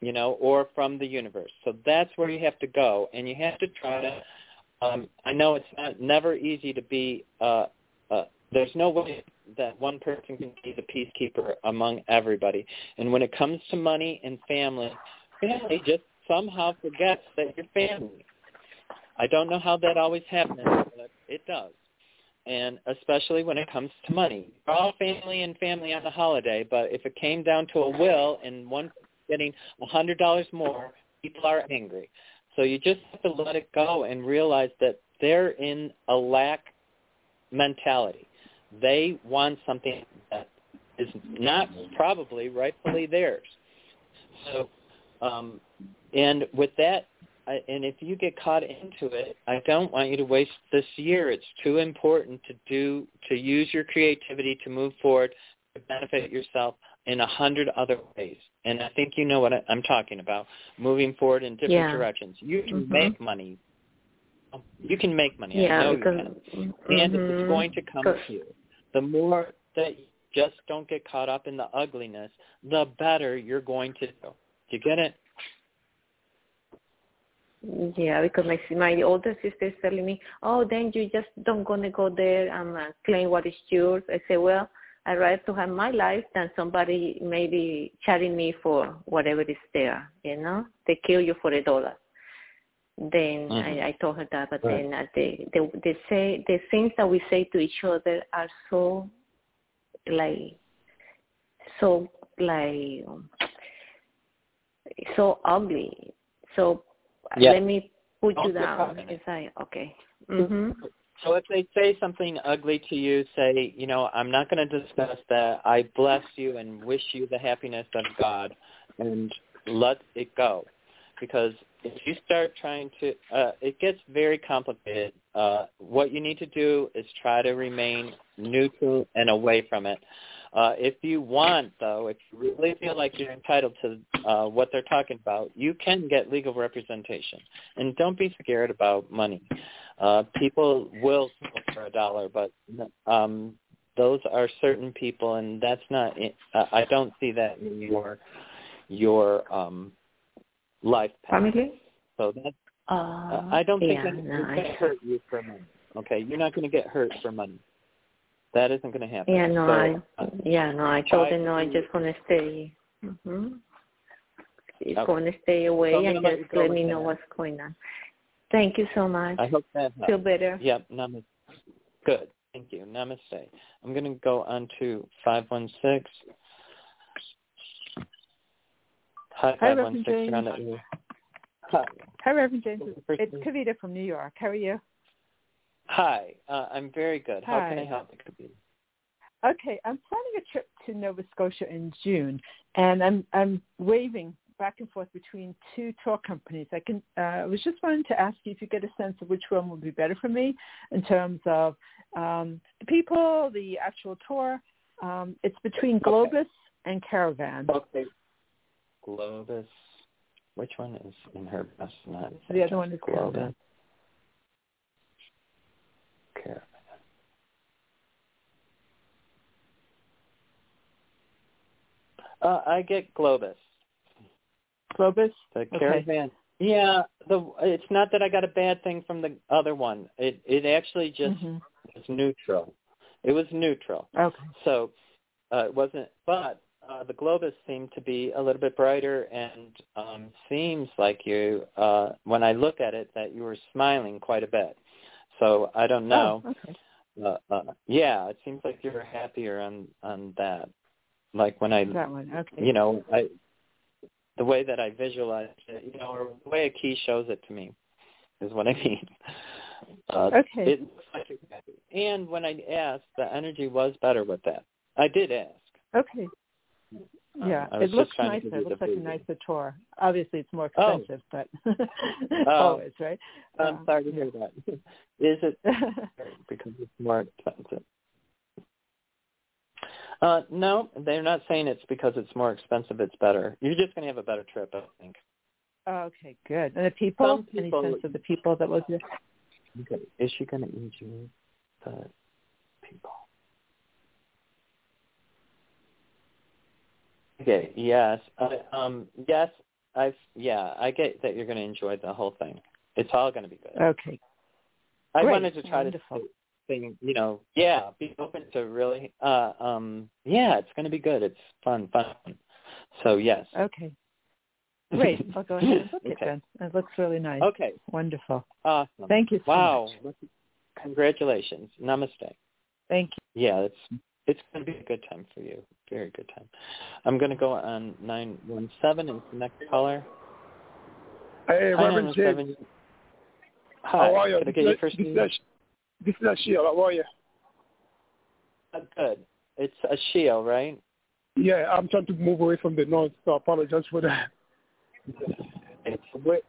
you know, or from the universe. So that's where you have to go, and you have to try to um, I know it's not never easy to be. Uh, uh, there's no way that one person can be the peacekeeper among everybody. And when it comes to money and family, family just somehow forgets that you're family. I don't know how that always happens, but it does. And especially when it comes to money. We're all family and family on the holiday, but if it came down to a will and one getting a hundred dollars more, people are angry. So you just have to let it go and realize that they're in a lack mentality. They want something that is not probably rightfully theirs. So, um, and with that, I, and if you get caught into it, I don't want you to waste this year. It's too important to do to use your creativity to move forward to benefit yourself in a hundred other ways. And I think you know what I, I'm talking about. Moving forward in different Yeah. directions. You can Mhm. make money. You can make money. I know because you can. And mhm, it's going to come to you. The more that you just don't get caught up in the ugliness, the better you're going to do. Do you get it? Yeah, because my my older sister is telling me, oh, then you just don't gonna go there and uh, claim what is yours. I say, well, I'd rather to have my life than somebody maybe charging me for whatever is there. You know, they kill you for a dollar. Then Mhm. I, I told her that, but Right. then uh, they, they they say the things that we say to each other are so like so like so ugly. So Yeah. let me put you down. It's like okay. Mhm. So if they say something ugly to you, say, you know, I'm not going to discuss that. I bless you and wish you the happiness of God, and let it go. because if you start trying to, uh, it gets very complicated. Uh, what you need to do is try to remain neutral and away from it. Uh, if you want, though, if you really feel like you're entitled to uh, what they're talking about, you can get legal representation. And don't be scared about money. Uh, people will for a dollar, but um, those are certain people, and that's not. Uh, I don't see that in your your um, life path. Family? So that's. Uh, I don't think yeah, that no, going to hurt you for money. Okay, you're not going to get hurt for money. That isn't going to happen. Yeah, no, so, I uh, yeah, no, I told him no, I to- just want to stay. Mhm. Just Okay. going to stay away So and just let me know that. what's going on. Thank you so much. I hope that helps. Feel better. Yep, namaste. Good. Thank you. Namaste. I'm going to go on to 516. Hi, Hi, Reverend 516. You're James. Hi. Hi, Reverend James. It's. Kavita from New York. How are you? Hi. Uh, I'm very good. How can I help you? Okay, I'm planning a trip to Nova Scotia in June, and I'm I'm waving back and forth between two tour companies. I can. Uh, I was just wanting to ask you if you get a sense of which one would be better for me in terms of um, the people, the actual tour. Um, it's between Globus and Caravan. Okay. Globus. Which one is in her best? Not The other one is Globus. Caravan. Uh, I get Globus. Globus. The Okay. caravan. Yeah, the it's not that I got a bad thing from the other one. It it actually just Mhm. was neutral. It was neutral. Okay. So uh, it wasn't, but uh, the Globus seemed to be a little bit brighter, and um, seems like you, uh, when I look at it, that you were smiling quite a bit. So I don't know. Oh, okay. Uh, uh, yeah, it seems like you were happier on on that. Like when I, That one. Okay. you know, I the way that I visualize it, you know, or the way a key shows it to me is what I mean. Uh, Okay. It looks like you're. And when I asked, the energy was better with that. I did ask. Okay. Um, Yeah, it looks nicer. It looks like a nicer tour. Obviously, it's more Oh. expensive, but Oh. always, right? I'm Um, sorry to hear that. Is it because it's more expensive? Uh, no, they're not saying it's because it's more expensive. It's better. You're just going to have a better trip, I think. okay, good. And the people? Some Any sense of the people that was there? Okay. Is she going to injure the people? Okay. Yes. Uh, um. Yes. I. Yeah. I get that you're going to enjoy the whole thing. It's all going to be good. Okay, I great. wanted to try Wonderful. to thing. You know. Yeah. Be open to really. Uh. Um. Yeah. It's going to be good. It's fun. Fun. So yes. okay, great. I'll go ahead and book it Okay. then. It looks really nice. Okay. Wonderful. Awesome. Thank you so wow. much. Congratulations. Namaste. Thank you. Yeah, it's it's going to be a good time for you. Very good time. I'm going to go on nine one seven and next caller. Hey, Hi, Reverend James. 917. Hi. How are you? Could I This get your is- first name? Is this is Ashil. How are you? Uh, Good. It's a Shio, right? Yeah, I'm trying to move away from the noise, so I apologize for that. It's where,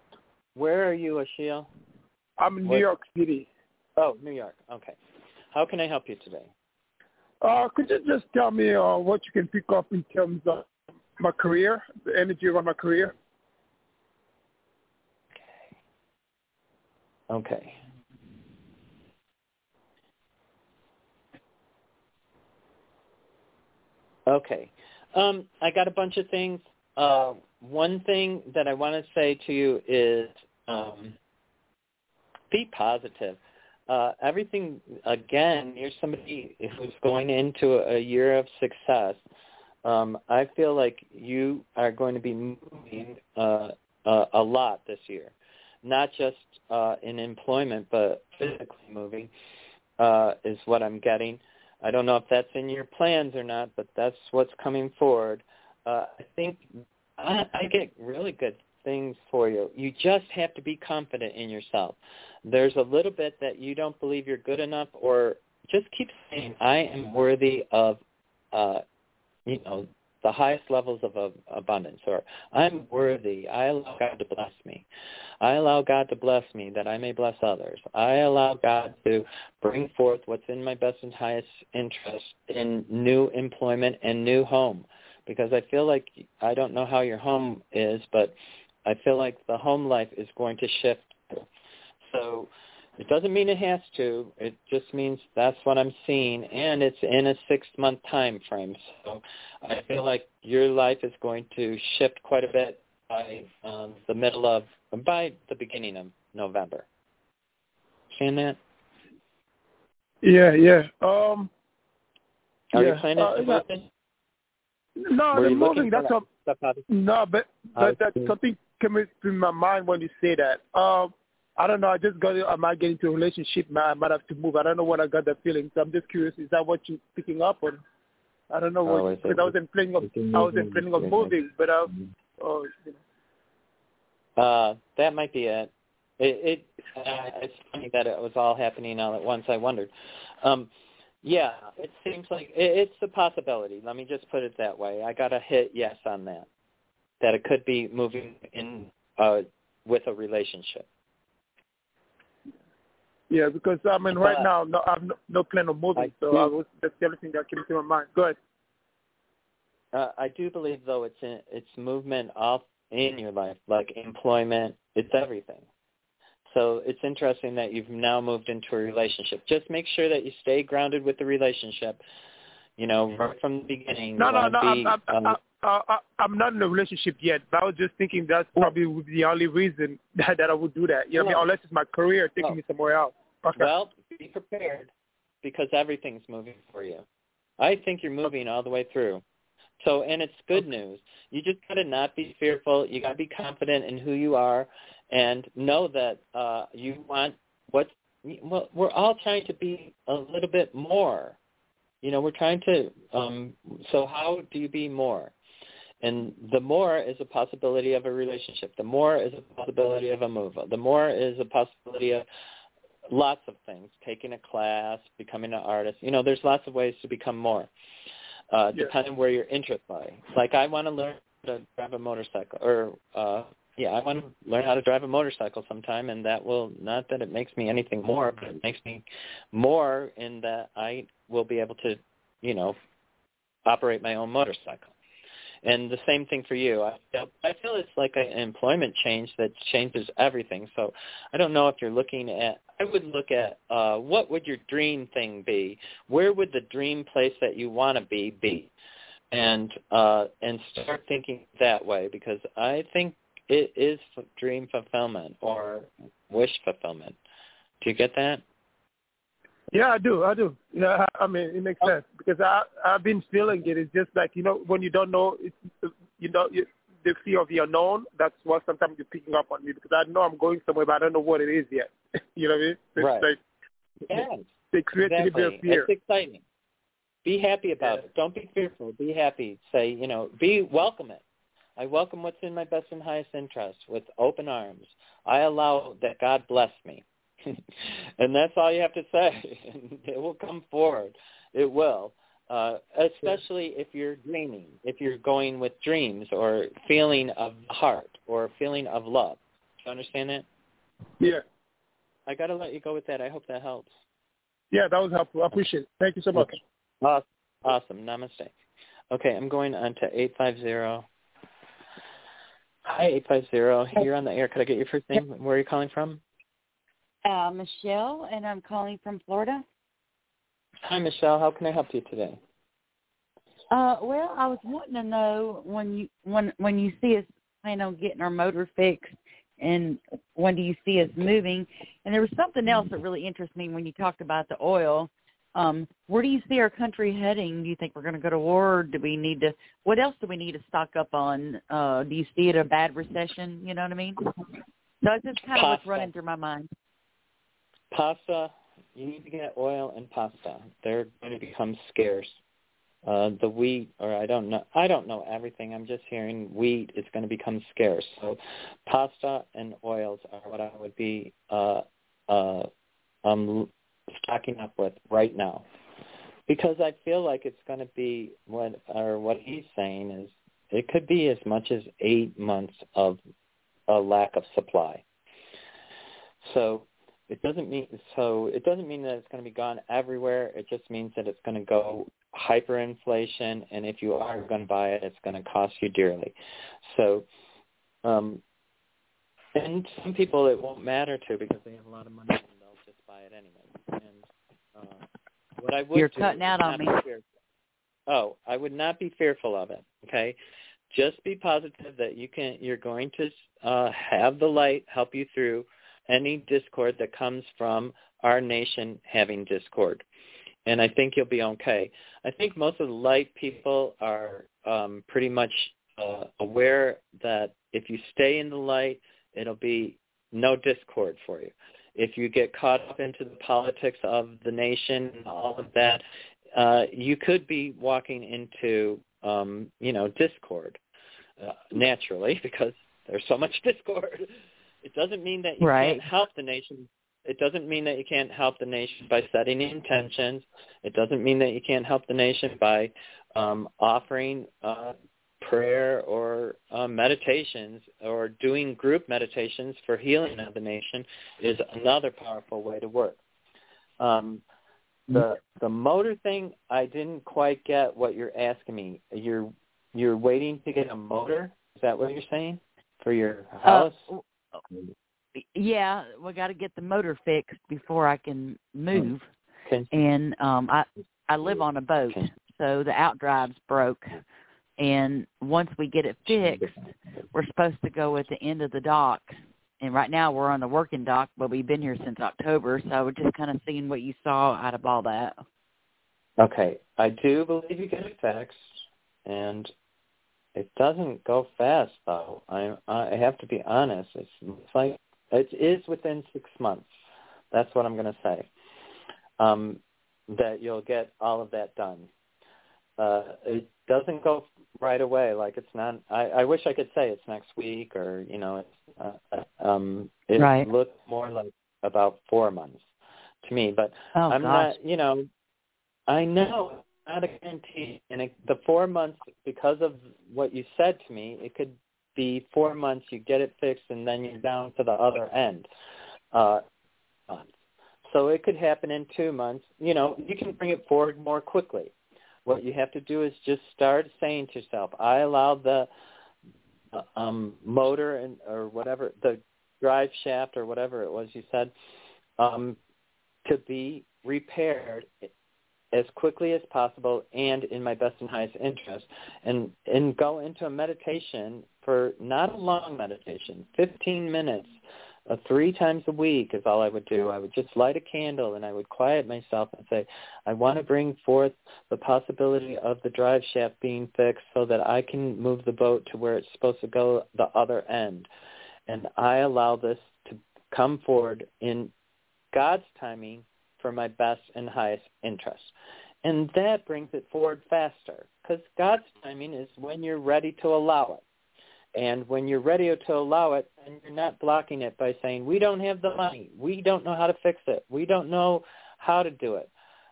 where are you, Ashil? I'm in New What- York City. Oh, New York. Okay. How can I help you today? Uh, could you just tell me uh, what you can pick up in terms of my career, the energy around my career? Okay. Okay. Um, I got a bunch of things. Uh, one thing that I want to say to you is um, be positive. Uh, everything, again, you're somebody who's going into a year of success. Um, I feel like you are going to be moving uh, uh, a lot this year not just uh, in employment, but physically moving uh, is what I'm getting. I don't know if that's in your plans or not, but that's what's coming forward. Uh, I think I, I get really good things for you. You just have to be confident in yourself. There's a little bit that you don't believe you're good enough, or just keep saying, "I am worthy of," uh, you know, the highest levels of abundance, or I'm worthy. I allow God to bless me. I allow God to bless me that I may bless others. I allow God to bring forth what's in my best and highest interest in new employment and new home. Because I feel like, I don't know how your home is, but I feel like the home life is going to shift. So it doesn't mean it has to. It just means that's what I'm seeing, and it's in a six-month time frame. So I feel like your life is going to shift quite a bit by um, the middle of, by the beginning of November. Seeing that? Yeah, yeah. Um, Are yeah. you planning uh, to move in? No, Were the moving. That's that a, stuff out of- no, but but that's something coming to my mind when you say that. Um, I don't know. I just got. Am I might get into a relationship. I might have to move. I don't know what I got that feeling. So I'm just curious. Is that what you're picking up on? I don't know Oh, what because I wasn't planning of I wasn't planning of moving, but uh, oh, you know. Uh, that might be it. It, it uh, it's funny that it was all happening all at once. I wondered. Um, yeah, it seems like it, it's a possibility. Let me just put it that way. I got a hit yes on that. That it could be moving in uh, with a relationship. Yeah, because I mean, right But- now, no, I have no, no plan of moving. I so do- I was that's the only thing that came to my mind. Go ahead. Uh, I do believe though it's in, it's movement off in your life, like employment. It's everything. So it's interesting that you've now moved into a relationship. Just make sure that you stay grounded with the relationship. You know, right from the beginning. No, no, no. Be, I'm, I'm, um, I, I, I'm not in a relationship yet, but I was just thinking that's probably the only reason that, that I would do that. You know, what I mean, unless it's my career taking well- me somewhere else. Okay. Well, be prepared because everything's moving for you. I think you're moving all the way through. So, and it's good news. You just got to not be fearful. You got to be confident in who you are and know that uh you want what well, we're all trying to be a little bit more. You know, we're trying to um so how do you be more? And the more is a possibility of a relationship. The more is a possibility of a move. The more is a possibility of lots of things taking a class becoming an artist. You know there's lots of ways to become more uh Yeah. depending where your interests lie like i want to learn to drive a motorcycle or uh yeah i want to learn how to drive a motorcycle sometime and that will not that it makes me anything more but it makes me more in that i will be able to you know operate my own motorcycle and the same thing for you. I feel, I feel it's like an employment change that changes everything. So I don't know if you're looking at. I would look at uh, what would your dream thing be? Where would the dream place that you want to be be? And uh, and start thinking that way because I think it is dream fulfillment or wish fulfillment. Do you get that? Yeah, I do. I do. Yeah, I I mean, it makes Oh. sense because I I've been feeling it. It's just like you know when you don't know, it's, you know, you, the fear of the unknown. That's what sometimes you're picking up on me because I know I'm going somewhere, but I don't know what it is yet. you know what I mean? It's Right. like Yeah. they create a exactly. bit of fear. It's exciting. Be happy about Yeah. it. Don't be fearful. Be happy. Say, you know, be welcome it. I welcome what's in my best and highest interest with open arms. I allow that God bless me. and that's all you have to say. it will come forward. It will. Uh, especially if you're dreaming, if you're going with dreams or feeling of the heart or feeling of love. Do you understand that? Yeah. I got to let you go with that. I hope that helps. Yeah, that was helpful. I appreciate it. Thank you so much. Awesome. Awesome. Namaste. Okay, I'm going on to 850. Hi, 850. You're on the air. Could I get your first name? Where are you calling from? Uh, Michelle, and I'm calling from Florida. Hi, Michelle. How can I help you today? Uh, well, I was wanting to know when you when when you see us plan on getting our motor fixed, and when do you see us moving? And there was something else that really interested me when you talked about the oil. Um, where do you see our country heading? Do you think we're going to go to war? Do we need to? What else do we need to stock up on? Uh, do you see it a bad recession? You know what I mean? So it's just kind of what's running through my mind. Pasta. You need to get oil and pasta. They're going to become scarce. Uh, the wheat, or I don't know. I don't know everything. I'm just hearing wheat is going to become scarce. So, pasta and oils are what I would be uh, uh, um, stocking up with right now. because I feel like it's going to be what or what he's saying is it could be as much as eight months of a lack of supply. So it doesn't mean so it doesn't mean that it's going to be gone everywhere. It just means that it's going to go hyperinflation, and if you are going to buy it, it's going to cost you dearly. So, um, and some people it won't matter to because they have a lot of money and they'll just buy it anyway. And uh, what I would You're cutting out on me. Oh, I would not be fearful of it. Okay, just be positive that you can. You're going to uh, have the light help you through any discord that comes from our nation having discord, and I think you'll be okay. I think most of the light people are um, pretty much uh, aware that if you stay in the light, it'll be no discord for you if you get caught up into the politics of the nation and all of that, uh, you could be walking into, um, you know, discord uh, naturally because there's so much discord. It doesn't mean that you right. can't help the nation. It doesn't mean that you can't help the nation by setting intentions. It doesn't mean that you can't help the nation by um, offering uh, prayer or uh, meditations or doing group meditations for healing of the nation is another powerful way to work. Um, the the motor thing, I didn't quite get what you're asking me. You're you're waiting to get a motor. Is that what you're saying for your house? Uh, yeah, we got to get the motor fixed before I can move. Can, and um I I live on a boat, so the outdrive's broke. And once we get it fixed, we're supposed to go at the end of the dock. And right now we're on the working dock, but we've been here since October, so we're just kind of seeing what you saw out of all that. Okay, I do believe you get it fixed, and it doesn't go fast though. I I have to be honest. It's, it's like it is within six months. That's what I'm going to say. Um, that you'll get all of that done. Uh, it doesn't go right away. Like it's not. I, I wish I could say it's next week or you know it's. Uh, uh um, it right. looks more like about four months to me, but oh, I'm gosh. not. You know, I know not a guarantee, and it, the four months because of what you said to me, it could be four months. You get it fixed, and then you're down to the other end. Uh, so it could happen in two months. You know, you can bring it forward more quickly what you have to do is just start saying to yourself, I allow the um, motor and or whatever the drive shaft or whatever it was you said um, to be repaired as quickly as possible and in my best and highest interest and and go into a meditation for not a long meditation 15 minutes uh, three times a week is all I would do. I would just light a candle and I would quiet myself and say, I want to bring forth the possibility of the drive shaft being fixed so that I can move the boat to where it's supposed to go the other end. And I allow this to come forward in God's timing for my best and highest interest. And that brings it forward faster because God's timing is when you're ready to allow it. And when you're ready to allow it, and you're not blocking it by saying, we don't have the money, we don't know how to fix it, we don't know how to do it.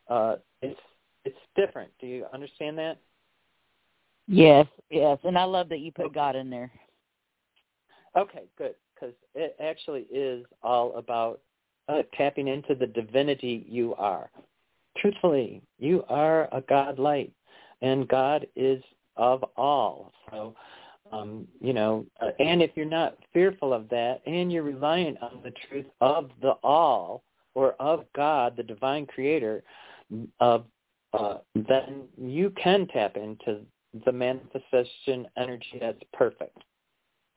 Uh, it's it's different. Do you understand that? Yes, yes, and I love that you put God in there. Okay, good, because it actually is all about uh, tapping into the divinity you are. Truthfully, you are a God light, and God is of all. So um, you know, uh, and if you're not fearful of that and you're reliant on the truth of the all or of God, the divine creator, uh, uh, then you can tap into the manifestation energy that's perfect.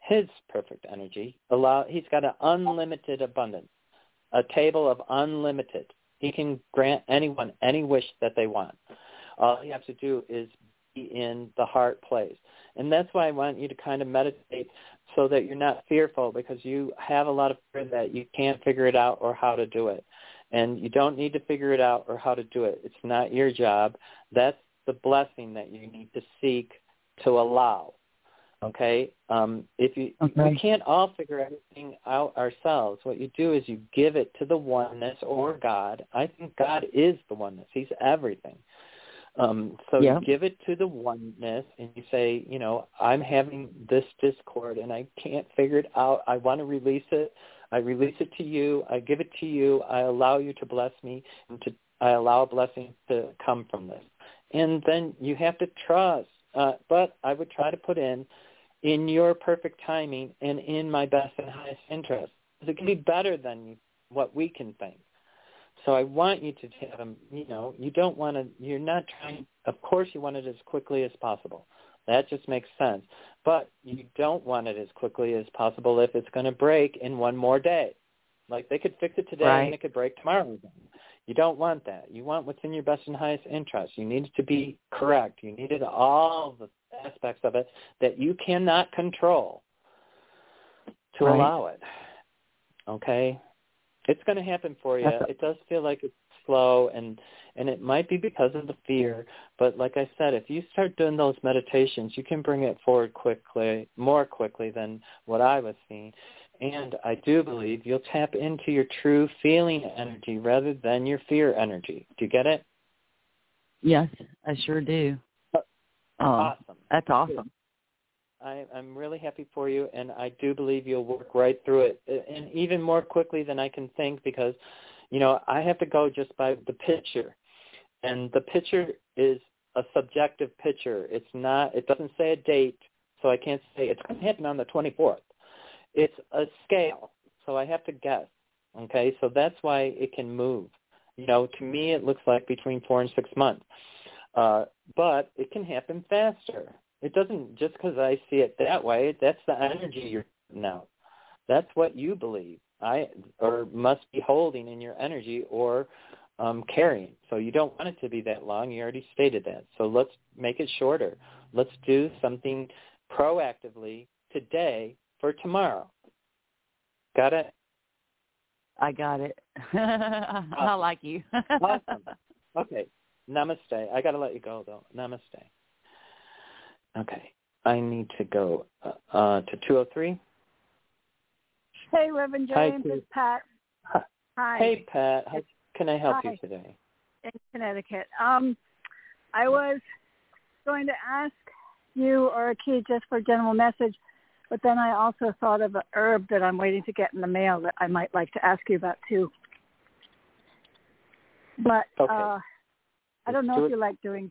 His perfect energy. Allow he's got an unlimited abundance, a table of unlimited. He can grant anyone any wish that they want. All you have to do is be in the heart place. And that's why I want you to kind of meditate so that you're not fearful because you have a lot of fear that you can't figure it out or how to do it. And you don't need to figure it out or how to do it. It's not your job. That's the blessing that you need to seek to allow. Okay. Um, if you Okay. we can't all figure everything out ourselves. What you do is you give it to the oneness or God. I think God is the oneness. He's everything. Um, so Yeah. you give it to the oneness and you say, you know, I'm having this discord and I can't figure it out. I want to release it. I release it to you. I give it to you. I allow you to bless me and to I allow a blessing to come from this. And then you have to trust. Uh, but I would try to put in in your perfect timing and in my best and highest interest. It can be better than what we can think. So I want you to have them, you know, you don't want to, you're not trying, of course you want it as quickly as possible. That just makes sense. But you don't want it as quickly as possible if it's going to break in one more day. Like they could fix it today Right. and it could break tomorrow again. You don't want that. You want what's in your best and highest interest. You need it to be correct. You needed all the aspects of it that you cannot control to Right. allow it. Okay? It's going to happen for you. That's- It does feel like it's slow and and it might be because of the fear, but like I said, if you start doing those meditations, you can bring it forward quickly, more quickly than what I was seeing. And I do believe you'll tap into your true feeling energy rather than your fear energy. Do you get it? Yes, I sure do. Oh, awesome. that's awesome. I, I'm really happy for you, and I do believe you'll work right through it, and even more quickly than I can think, because, you know, I have to go just by the picture, and the picture is a subjective picture. It's not. It doesn't say a date, so I can't say it's going to happen on the 24th. It's a scale, so I have to guess. Okay, so that's why it can move. You know, to me, it looks like between four and six months, uh, but it can happen faster. It doesn't just because I see it that way. That's the energy you're out. That's what you believe. I or must be holding in your energy or um, carrying. So you don't want it to be that long. You already stated that. So let's make it shorter. Let's do something proactively today for tomorrow. Got it? I got it. I like you. Awesome. Okay. Namaste. I got to let you go though. Namaste. Okay. I need to go uh, uh, to 203. Hey, Reverend Hi, James, Sue. it's Pat. Hi. Hi. Hey, Pat. How can I help Hi. you today? in Connecticut. Um, I was going to ask you or a key just for a general message, but then I also thought of a herb that I'm waiting to get in the mail that I might like to ask you about too. But Okay. uh, I don't Let's know do if it. you like doing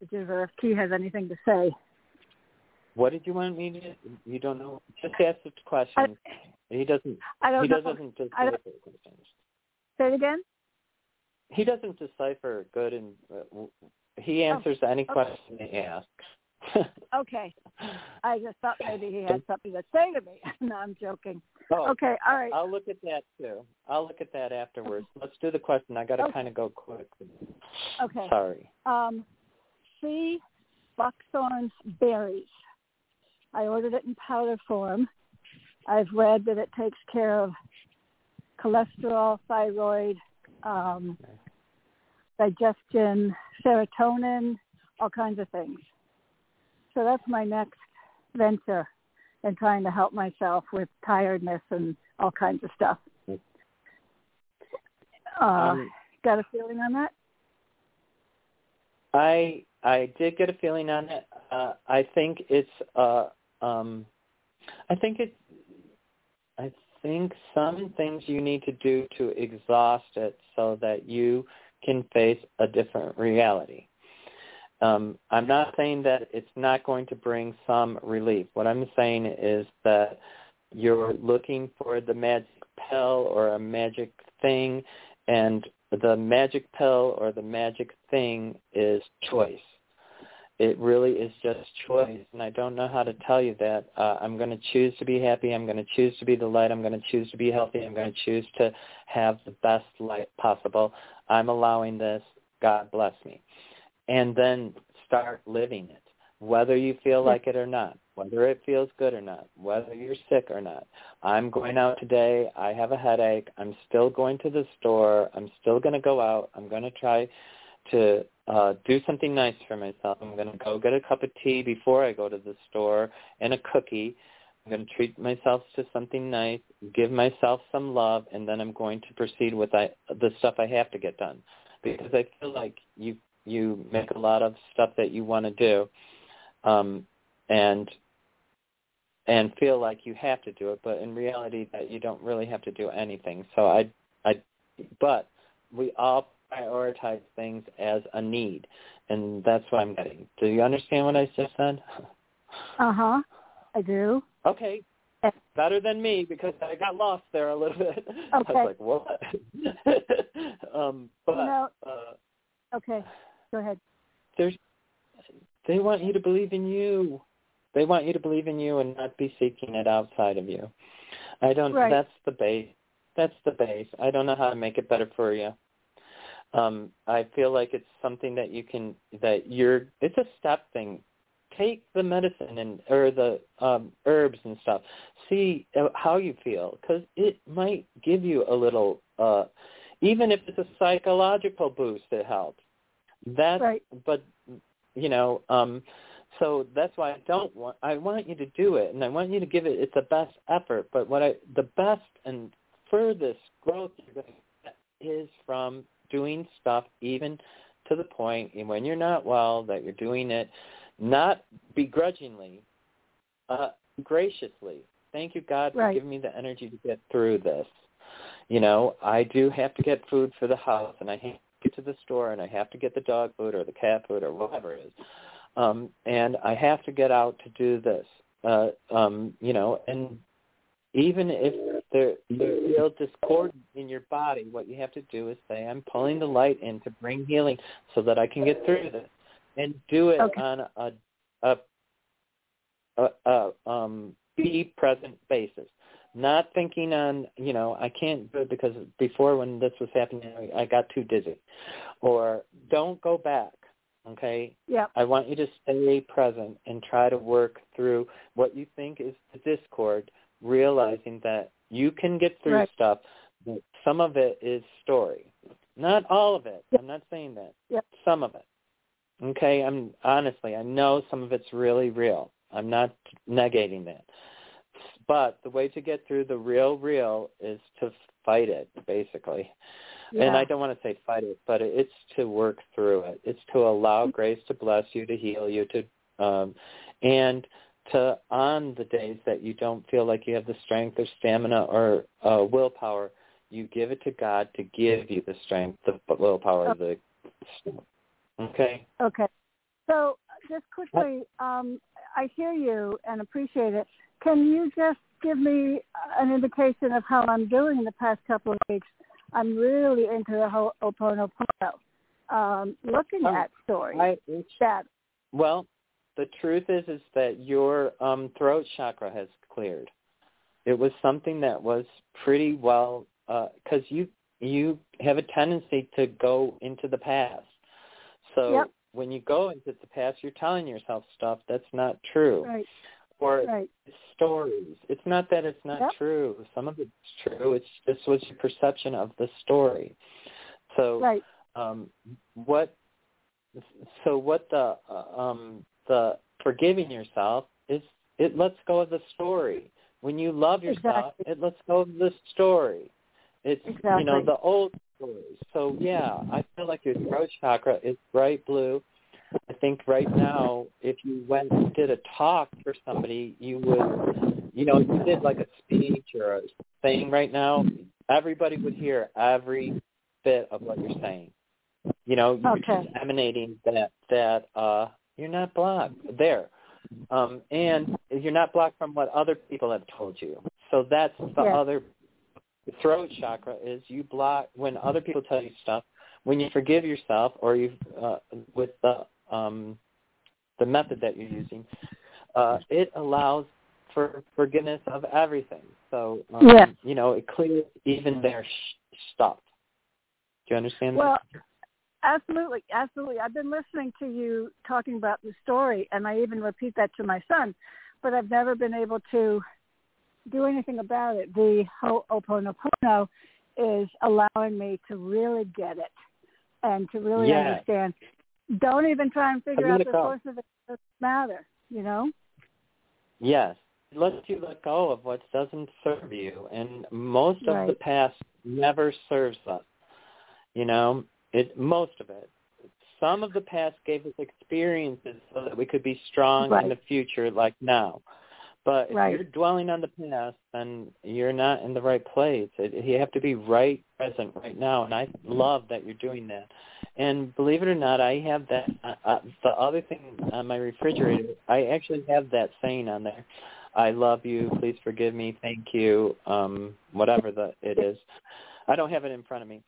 messages or if Key has anything to say. What did you want me to? You don't know? Just ask the questions. he doesn't. I don't he know. doesn't I don't- questions. Say it again. He doesn't decipher good and. Uh, he answers any question they ask. Okay. I just thought maybe he had something to say to me. no, I'm joking. Oh, Okay, all right. I'll look at that too. I'll look at that afterwards. Let's do the question. I got to Okay. kind of go quick. Okay. Sorry. um, sea buckthorn's berries. I ordered it in powder form. I've read that it takes care of cholesterol, thyroid, um, digestion, serotonin, all kinds of things. So that's my next venture in trying to help myself with tiredness and all kinds of stuff. Uh, Um, got a feeling on that? I I did get a feeling on it. Uh, I think it's uh um I think it I think some things you need to do to exhaust it so that you can face a different reality. Um, I'm not saying that it's not going to bring some relief. What I'm saying is that you're looking for the magic pill or a magic thing, and the magic pill or the magic thing is choice. It really is just choice, and I don't know how to tell you that. Uh, I'm going to choose to be happy. I'm going to choose to be the light. I'm going to choose to be healthy. I'm going to choose to have the best life possible. I'm allowing this. God bless me. And then start living it, whether you feel like it or not, whether it feels good or not, whether you're sick or not. I'm going out today. I have a headache. I'm still going to the store. I'm still going to go out. I'm going to try to uh, do something nice for myself. I'm going to go get a cup of tea before I go to the store and a cookie. I'm going to treat myself to something nice, give myself some love, and then I'm going to proceed with I, the stuff I have to get done. Because I feel like you you make a lot of stuff that you want to do, um, and and feel like you have to do it, but in reality that you don't really have to do anything. So I I but we all prioritize things as a need, and that's what I'm getting. Do you understand what I just said? Uh huh. I do. Okay. Better than me because I got lost there a little bit. Okay. I was like, what? um, but no. uh, okay. Go ahead. There's, they want you to believe in you. They want you to believe in you and not be seeking it outside of you. I don't. Right. That's the base. That's the base. I don't know how to make it better for you. Um, I feel like it's something that you can that you're. It's a step thing. Take the medicine and or the um, herbs and stuff. See uh, how you feel because it might give you a little. uh even if it's a psychological boost, it helps. That's right. but you know, um so that's why I don't want I want you to do it and I want you to give it it's the best effort, but what I the best and furthest growth you're going to get is from doing stuff even to the point when you're not well that you're doing it not begrudgingly, uh graciously. Thank you God for Right. giving me the energy to get through this. You know, I do have to get food for the house and I have get to the store and I have to get the dog food or the cat food or whatever it is. Um and I have to get out to do this. Uh um, you know, and even if there there feel discord in your body, what you have to do is say, I'm pulling the light in to bring healing so that I can get through this. And do it Okay. on a a a, a um be present basis not thinking on you know i can't do it because before when this was happening i got too dizzy. Or don't go back okay? Yeah. i want you to stay present and try to work through what you think is the discord realizing that you can get through Right. stuff but some of it is story. Not all of it. Yep. i'm not saying that. Yep. some of it. Okay? I'm honestly i know some of it's really real. I'm not negating that but the way to get through the real real is to fight it basically Yeah. and i don't want to say fight it but it's to work through it it's to allow grace to bless you to heal you to um and to on the days that you don't feel like you have the strength or stamina or uh willpower you give it to god to give you the strength the willpower the okay Okay. So just quickly, um, I hear you and appreciate it. Can you just give me an indication of how I'm doing the past couple of weeks? I'm really into the whole Ho'oponopono, um, looking Oh, at stories I, that Well, the truth is is that your um, throat chakra has cleared. It was something that was pretty well because you you have a tendency to go into the past. So Yep. when you go into the past, you're telling yourself stuff that's not true, right, or right, stories. It's not that it's not Yep. true. Some of it's true. It's just was your perception of the story. So right, um, what so what the uh, um, the forgiving yourself is it lets go of the story. When you love yourself, Exactly. it lets go of the story. It's you know the old stories. So yeah, I feel like your throat chakra is bright blue. I think right now, if you went and did a talk for somebody, you would, you know, you did like a speech or a thing right now, everybody would hear every bit of what you're saying. You know, you're Okay. just emanating that that uh you're not blocked there. Um and you're not blocked from what other people have told you. So that's the Yeah. other throat chakra is you block when other people tell you stuff, when you forgive yourself or you uh with the um the method that you're using, uh it allows for forgiveness of everything. So um, Yeah. you know, it clears even their sh- stuff. Do you understand Well, that? absolutely, absolutely. I've been listening to you talking about the story, and I even repeat that to my son, but I've never been able to do anything about it. The Ho'oponopono is allowing me to really get it and to really Yeah. understand. Don't even try and figure out the it go. source of it. It doesn't matter, you know. Yes. Let you let go of what doesn't serve you. And most of the past never serves us. You know, it most of it. Some of the past gave us experiences so that we could be strong Right. in the future like now. But if Right. you're dwelling on the past, then you're not in the right place. It, you have to be right present right now, and I love that you're doing that. And believe it or not, I have that. Uh, uh, the other thing on my refrigerator, I actually have that saying on there. I love you. Please forgive me. Thank you. Um, whatever the it is. I don't have it in front of me.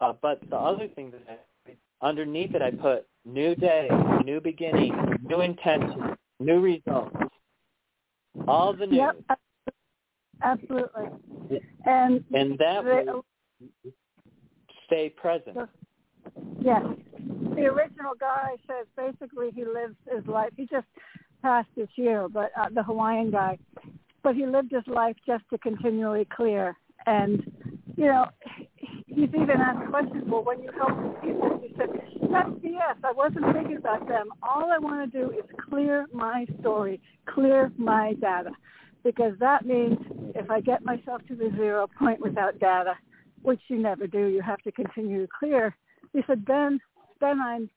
Uh, but the other thing that I, underneath it, I put new day, new beginning, new intention, new results. All the new. Yep, absolutely. And And that the, will stay present. yes, the original guy says basically he lives his life. He just passed this year, but uh, the Hawaiian guy, but he lived his life just to continually clear. And you know, he's even asked questions. Well, when you help people, he said, "That's BS. I wasn't thinking about them. All I want to do is clear my story, clear my data, because that means if I get myself to the zero point without data, which you never do, you have to continue to clear." He said, "Then, then I'm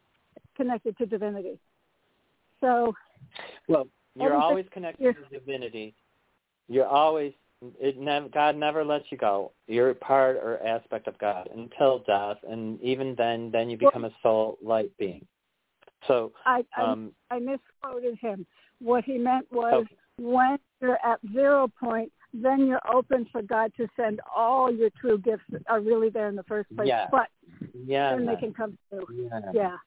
connected to divinity." So Well, you're always connected to divinity. You're always it never God never lets you go. You're a part or aspect of God until death, and even then, then you become a soul light being. So, I I, um, I misquoted him. What he meant was Okay. when you're at zero point, then you're open for God to send all your true gifts that are really there in the first place. Yeah. But yeah, then they can come through. yeah. Yeah.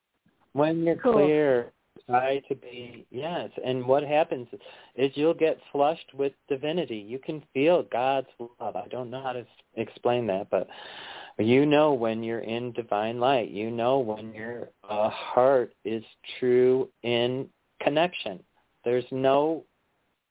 When you're Cool. clear, try to be yes. And what happens is you'll get flushed with divinity. You can feel God's love. I don't know how to explain that, but you know when you're in divine light. You know when your uh, heart is true in connection. There's no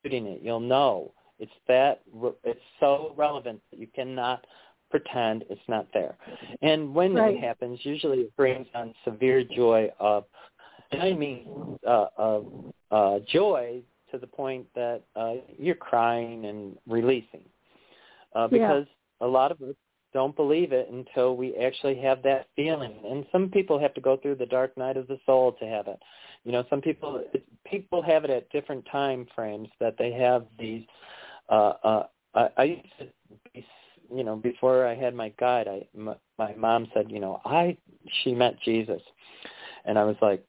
putting it. You'll know. It's that. It's so relevant that you cannot pretend it's not there. And when Right. it happens, usually it brings on severe joy of, mean uh, of uh, joy to the point that uh, you're crying and releasing, uh, Yeah. because a lot of us don't believe it until we actually have that feeling. And some people have to go through the dark night of the soul to have it. You know, some people people have it at different time frames that they have these. Uh, uh, I, I used to be you know, before I had my guide, I m- my mom said, you know, I she met Jesus, and I was like,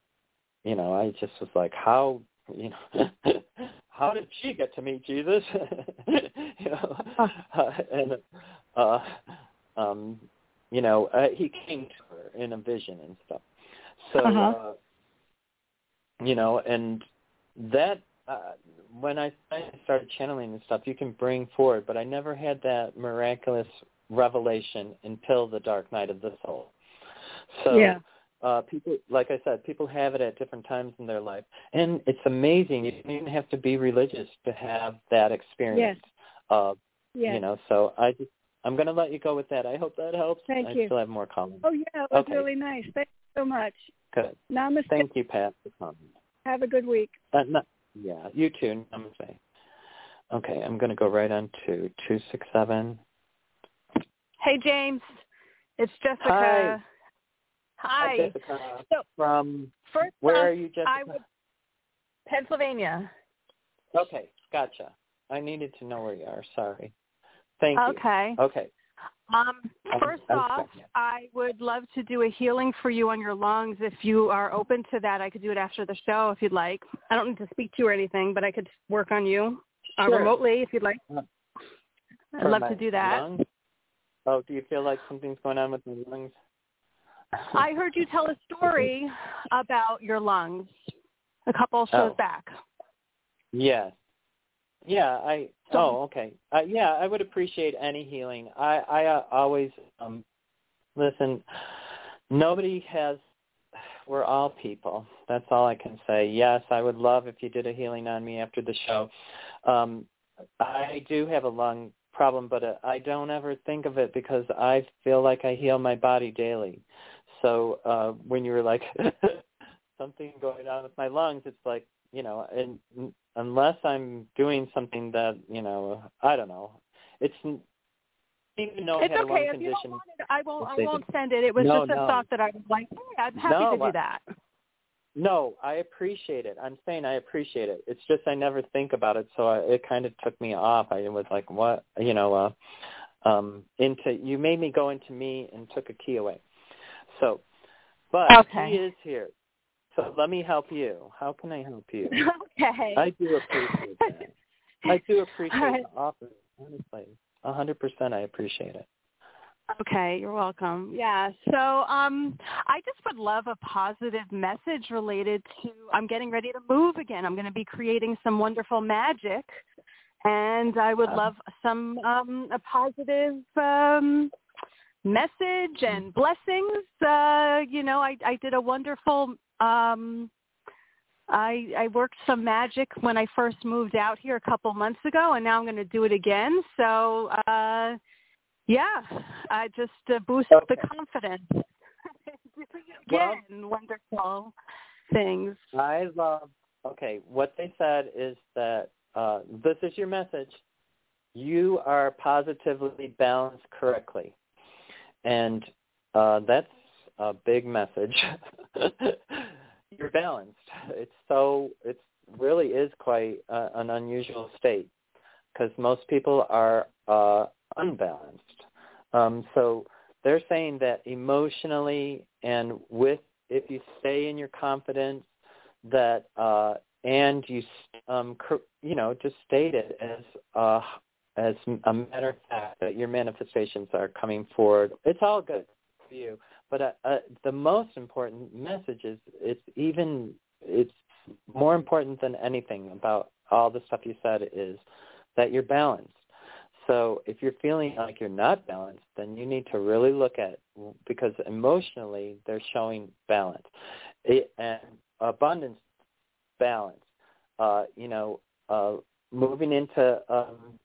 you know, I just was like, how, you know, how did she get to meet Jesus? you know, uh, and uh, um, you know, uh, he came to her in a vision and stuff. So, Uh-huh. uh, you know, and that uh, when I started channeling and stuff, you can bring forward, but I never had that miraculous revelation until the dark night of the soul. So Yeah. Uh, people, like I said, people have it at different times in their life, and it's amazing. You don't even have to be religious to have that experience. Of, Yes. You know, so I just, I'm going to let you go with that. I hope that helps. Thank I you. still have more comments. Oh yeah, it was Okay. really nice. Thank you so much. Good. Namaste. Thank you, Pat. Have a good week. Uh, no, yeah, you too. Namaste. Okay, I'm going to go right on to 267. Hey, James. It's Jessica. Hi. Hi. Jessica. So, From first where off, are you, Jessica? I would, Pennsylvania. Okay, gotcha. I needed to know where you are. Sorry. Thank you. Okay. Okay. Um, first I- off, I would love to do a healing for you on your lungs. If you are open to that, I could do it after the show if you'd like. I don't need to speak to you or anything, but I could work on you uh, Sure. remotely if you'd like. Uh, I'd For love to do that. lungs? Oh, do you feel like something's going on with my lungs? I heard you tell a story about your lungs a couple shows Oh. back. Yes. Yeah, I oh, okay. Uh, yeah, I would appreciate any healing. I I uh, always um listen, nobody has we're all people. That's all I can say. Yes, I would love if you did a healing on me after the show. Um I do have a lung problem, but uh, I don't ever think of it because I feel like I heal my body daily. So uh when you were like something going on with my lungs. It's like you know, and unless I'm doing something that you know, I don't know. It's even know it's I had okay. lung if condition. you don't want it, I won't. I won't send it. It was No, just a no. thought that I was like, hey, I'm happy No, to do that. No, I appreciate it. I'm saying I appreciate it. It's just I never think about it, so I, it kind of took me off. I was like, what, you know, uh, um, into you made me go into me and took a key away. So, but Okay. he is here. So let me help you. How can I help you? okay. I do appreciate that. I do appreciate right. the offer. Honestly, a hundred percent. I appreciate it. Okay, you're welcome. Yeah. So um I just would love a positive message related to I'm getting ready to move again. I'm going to be creating some wonderful magic and I would Um, love some um a positive um message and blessings. Uh you know, I I did a wonderful um I I worked some magic when I first moved out here a couple months ago and now I'm going to do it again. So uh yeah, I just uh, boost the confidence. Well- Again, wonderful things. I love. Okay, what they said is that uh, this is your message. You are positively balanced correctly, and uh, that's a big message. You're balanced. It's so. It really is quite uh, an unusual state because most people are uh, unbalanced. Um, so they're saying that emotionally and with if you stay in your confidence that uh and you um you know just state it as uh as a matter of fact that your manifestations are coming forward. It's all good for you. But uh, uh, the most important message is it's even it's more important than anything about all the stuff you said is that you're balanced. So if you're feeling like you're not balanced, then you need to really look at because emotionally they're showing balance. It, and abundance, balance. Uh, you know, uh, moving into um,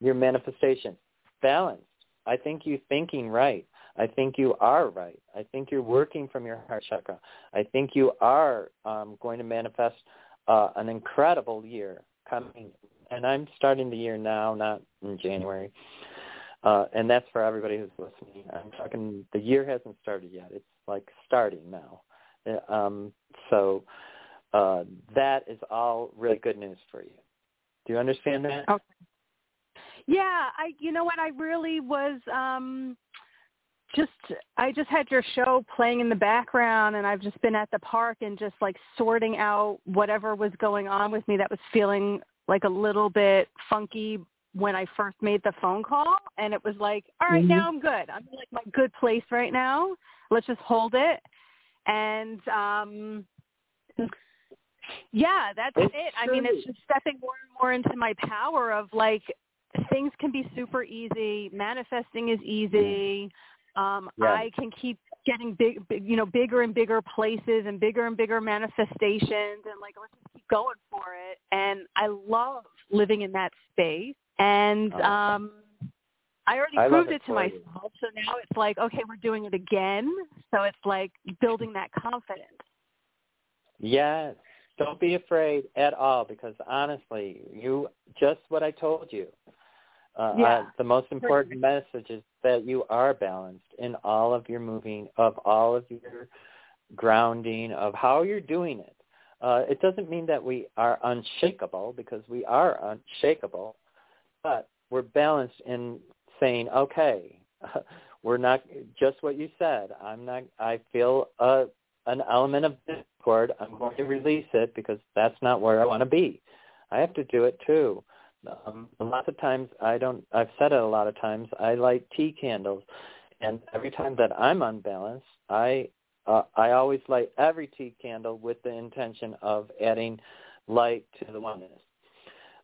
your manifestation, balance. I think you're thinking right. I think you are right. I think you're working from your heart chakra. I think you are um, going to manifest uh, an incredible year coming and I'm starting the year now, not in January. Uh, and that's for everybody who's listening. I'm talking. The year hasn't started yet. It's like starting now. Uh, Um, so uh, that is all really good news for you. Do you understand that? Okay. Yeah, I you know what I really was um just I just had your show playing in the background and I've just been at the park and just like sorting out whatever was going on with me that was feeling like a little bit funky when I first made the phone call and it was like, all right, Mhm. now I'm good. I'm in like my good place right now. Let's just hold it. And um yeah, that's It's it. I mean, it's just stepping more and more into my power of like things can be super easy. Manifesting is easy. Um, Yeah. I can keep getting big, big, you know, bigger and bigger places and bigger and bigger manifestations, and like let's just keep going for it. And I love living in that space. And um, I already I proved it it to for you. myself. So now it's like, okay, we're doing it again. So it's like building that confidence. Yes. Don't be afraid at all because honestly, you just what I told you. Uh, Yeah. uh, the most important message is that you are balanced in all of your moving, of all of your grounding, of how you're doing it. Uh, it doesn't mean that we are unshakable because we are unshakable, but we're balanced in saying, okay, we're not just what you said. I'm not. I feel a an element of discord. I'm going to release it because that's not where I want to be. I have to do it too. Um, lots of times I don't. I've said it a lot of times. I light tea candles, and every time that I'm unbalanced, I uh, I always light every tea candle with the intention of adding light to the oneness.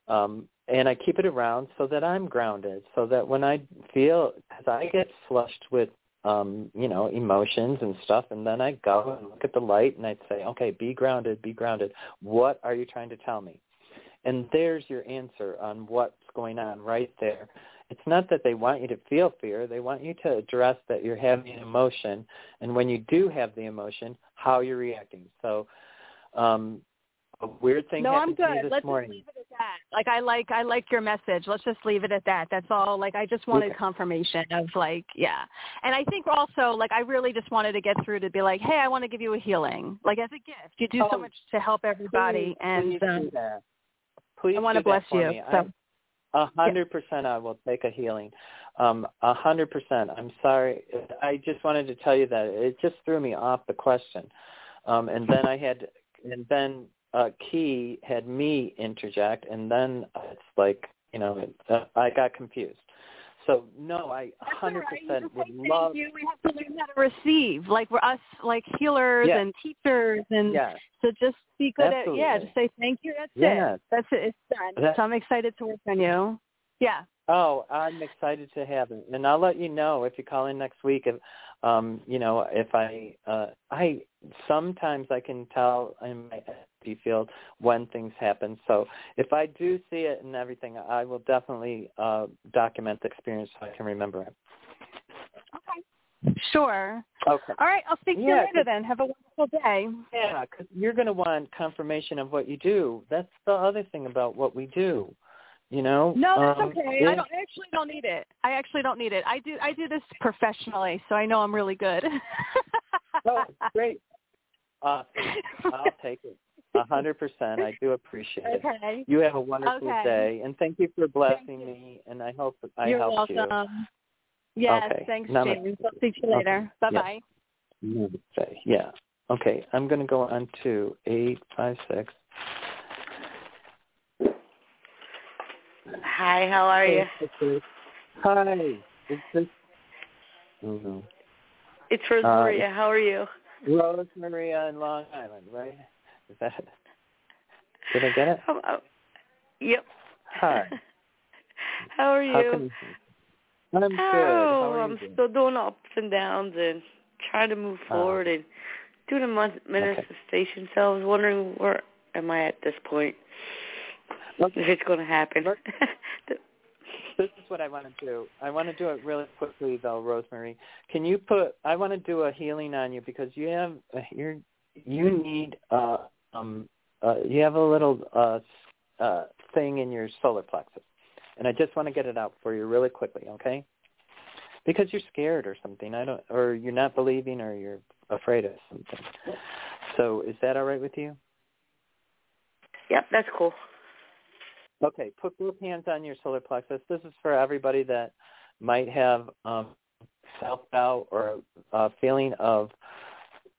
Um, and I keep it around so that I'm grounded, so that when I feel, because I get flushed with, um, you know, emotions and stuff, and then I go and look at the light and I'd say, okay, be grounded, be grounded. What are you trying to tell me? And there's your answer on what's going on right there. It's not that they want you to feel fear. They want you to address that you're having an emotion. And when you do have the emotion, how you're reacting. So um, a weird thing no, happened I'm to me good. this Let's morning. just leave it at that. Like I like I like your message. Let's just leave it at that. That's all. Like I just wanted Okay. confirmation of like yeah. And I think also like I really just wanted to get through to be like, hey, I want to give you a healing, like as a gift. You do so Oh, much to help everybody, Please, and please um, do that. Please I want to bless you. So A hundred percent, I will take a healing. Um, A hundred percent. I'm sorry. I just wanted to tell you that it just threw me off the question, um, and then I had, and then uh, Key had me interject, and then it's like you know, it, uh, I got confused. So no, I hundred percent would love. thank you. We have to learn how to receive. Like we're us, like healers Yes. and teachers, and Yes. so just be good at yeah. Absolutely. Just say thank you. That's Yes. it. That's it. It's done. So I'm excited to work on you. Yeah. Oh, I'm excited to have it, and I'll let you know if you call in next week. If um, you know, if I, uh, I sometimes I can tell in my energy field when things happen. So if I do see it and everything, I will definitely uh, document the experience so I can remember it. Okay. Sure. Okay. All right. I'll speak to you later then. Have a wonderful day. Yeah, because you're going to want confirmation of what you do. That's the other thing about what we do. You know. No, that's um, okay. I don't I actually don't need it. I actually don't need it. I do I do this professionally, so I know I'm really good. oh, great. Awesome. I'll take it. A hundred percent. I do appreciate it. Okay. You have a wonderful Okay. day, and thank you for blessing me. And I hope I You're helped welcome. Yes, Okay. thanks, Namaste. James. I'll see you later. Bye bye. you. Namaste. Yeah. Okay. I'm going to go on to eight five six. Hi, how are you? Hi. Oh no. It's Rosemaria. Uh, how are you? Rose Maria in Long Island, right? Is that? Did I get it? Um, uh, yep. Hi. How are you? How can I'm good. How Oh, I'm doing? still doing ups and downs and trying to move forward and doing a manifestation. So I was wondering where am I at this point? If it's going to happen. This is what I want to do. I want to do it really quickly, though, Rosemary. Can you put? I want to do a healing on you because you have you're you need uh um uh you have a little uh uh thing in your solar plexus, and I just want to get it out for you really quickly, okay? Because you're scared or something. I don't, or you're not believing, or you're afraid of something. So is that all right with you? yep, that's cool. Okay, put both hands on your solar plexus. This is for everybody that might have um, self-doubt or a feeling of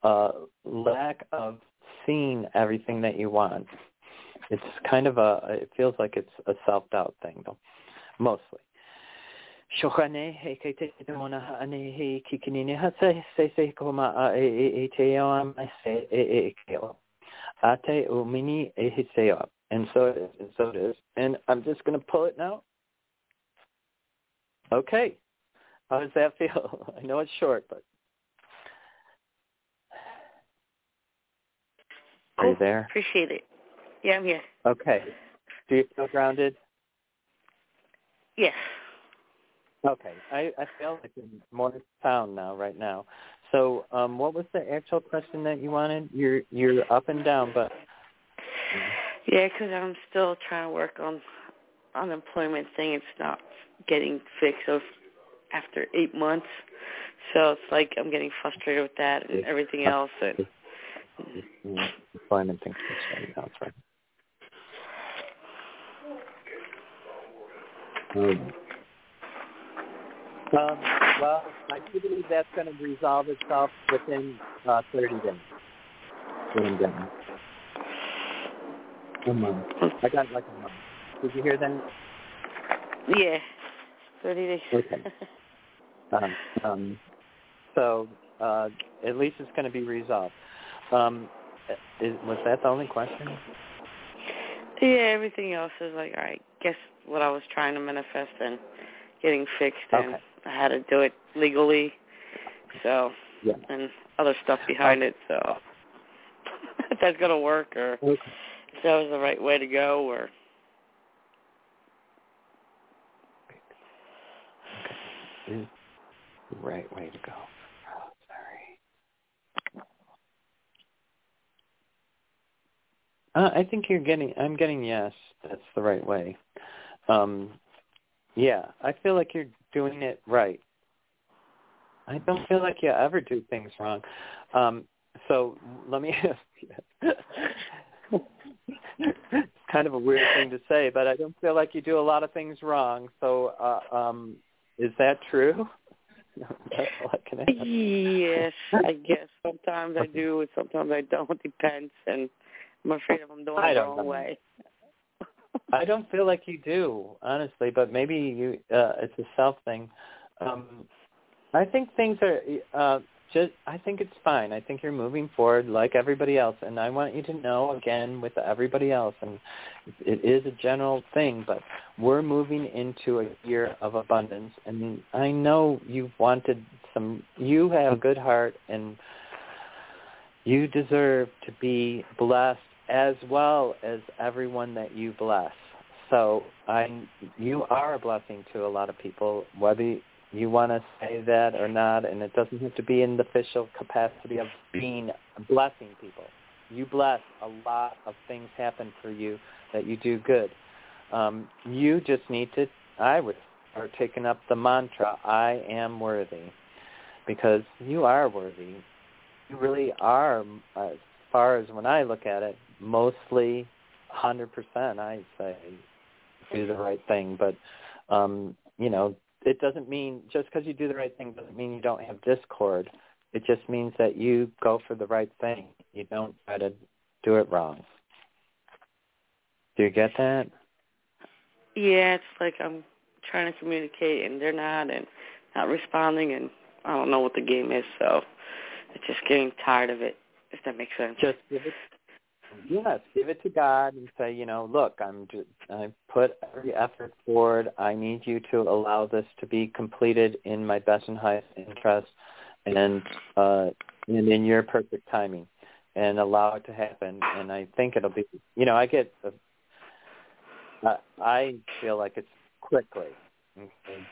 uh, lack of seeing everything that you want. It's kind of a, it feels like it's a self-doubt thing, though, mostly. Ate. And so it is, and so it is. And I'm just going to pull it now. Okay. How does that feel? I know it's short, but are you there? Appreciate it. Yeah, I'm here. Okay. Do you feel grounded? Yes. Okay. I, I feel like I'm more sound now, right now. So, um, what was the actual question that you wanted? You're you're up and down, but Yeah, because I'm still trying to work on unemployment thing. It's not getting fixed of after eight months, so it's like I'm getting frustrated with that and everything else. And employment things right now. Sorry. Um, um, well, I do believe that's going to resolve itself within uh, 30 days. That's what A month. I got like a month. Did you hear that? yeah, thirty days. Okay. Um, um, so uh, at least it's going to be resolved. Um, is, was that the only question? yeah, everything else is like, all right, guess what I was trying to manifest and getting fixed, and Okay. I had to do it legally. So Yeah. and other stuff behind it. So if that's gonna work, or Okay that was the right way to go or okay. right way to go. Oh, sorry. Uh, I think you're getting. I'm getting yes. That's the right way. Um, yeah, I feel like you're doing it right. I don't feel like you ever do things wrong. Um, so let me ask you, it's kind of a weird thing to say, but I don't feel like you do a lot of things wrong. So uh, um, is that true? That's all I can ask. Yes, I guess sometimes I do, and sometimes I don't. It depends, and I'm afraid if I'm doing it the wrong know. way. I don't feel like you do, honestly, but maybe you uh it's a self thing. Um I think things are uh just I think it's fine. I think you're moving forward like everybody else and I want you to know again with everybody else and it is a general thing, but we're moving into a year of abundance and I know you've wanted some you have a good heart and you deserve to be blessed as well as everyone that you bless. So I, you are a blessing to a lot of people, whether you want to say that or not, and it doesn't have to be in the official capacity of being blessing people. You bless a lot of things happen for you that you do good. Um, you just need to, I would start taking up the mantra, I am worthy, because you are worthy. You really are, as far as when I look at it, mostly 100%, I say, do the right thing. But, um, you know, it doesn't mean, just because you do the right thing doesn't mean you don't have discord. It just means that you go for the right thing. You don't try to do it wrong. Do you get that? Yeah, it's like I'm trying to communicate and they're not, and not responding, and I don't know what the game is, so it's just getting tired of it. If that makes sense. Just give it yes, give it to God and say, you know, look, I'm just, I put every effort forward. I need you to allow this to be completed in my best and highest interest, and uh, and in your perfect timing, and allow it to happen. And I think it'll be, you know, I get, uh, I feel like it's quickly. Okay.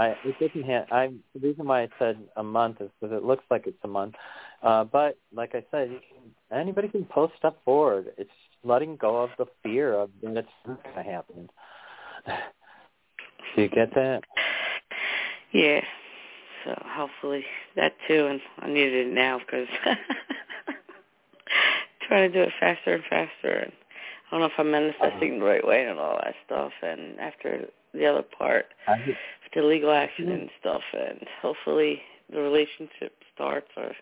I it doesn't have. I the reason why I said a month is because it looks like it's a month, uh, but like I said, can, anybody can post stuff forward. It's letting go of the fear of that it's not going to happen. Do you get that? Yeah. So hopefully that too, and I needed it now because trying to do it faster and faster, and I don't know if I'm manifesting the right way and all that stuff. And after the other part, the legal action mm-hmm. and stuff, and hopefully the relationship starts or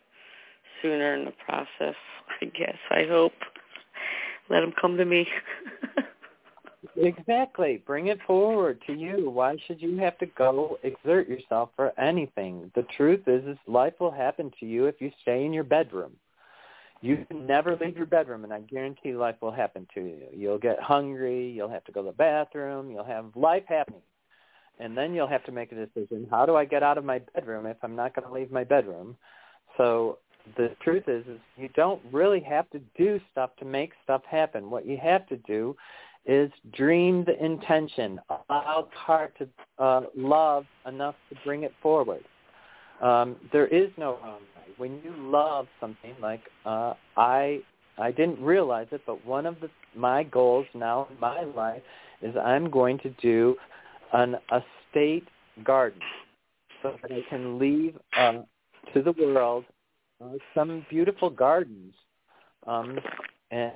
sooner in the process. I guess. I hope. Let them come to me. Exactly. Bring it forward to you. Why should you have to go exert yourself for anything? The truth is, is life will happen to you if you stay in your bedroom. You can never leave your bedroom, and I guarantee life will happen to you. You'll get hungry. You'll have to go to the bathroom. You'll have life happening. And then you'll have to make a decision. How do I get out of my bedroom if I'm not going to leave my bedroom? So the truth is, is you don't really have to do stuff to make stuff happen. What you have to do is dream the intention, allow heart to uh, love enough to bring it forward. Um, there is no wrong way. When you love something, like uh, I, I didn't realize it, but one of the, my goals now in my life is I'm going to do an estate garden so that I can leave uh, to the world uh, some beautiful gardens um, and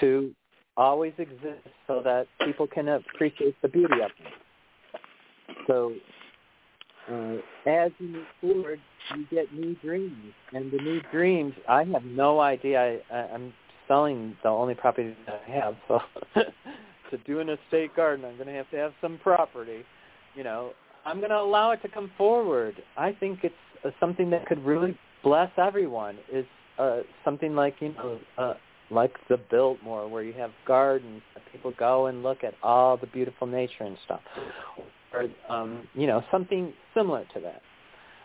to always exist so that people can appreciate the beauty of them. So uh, as you move forward, you get new dreams, and the new dreams. I have no idea. I, I, I'm selling the only property that I have, so to do an estate garden, I'm going to have to have some property. You know, I'm going to allow it to come forward. I think it's uh, something that could really bless everyone. Is uh, something like you know. Uh, like the Biltmore, where you have gardens that people go and look at all the beautiful nature and stuff, or um, you know something similar to that.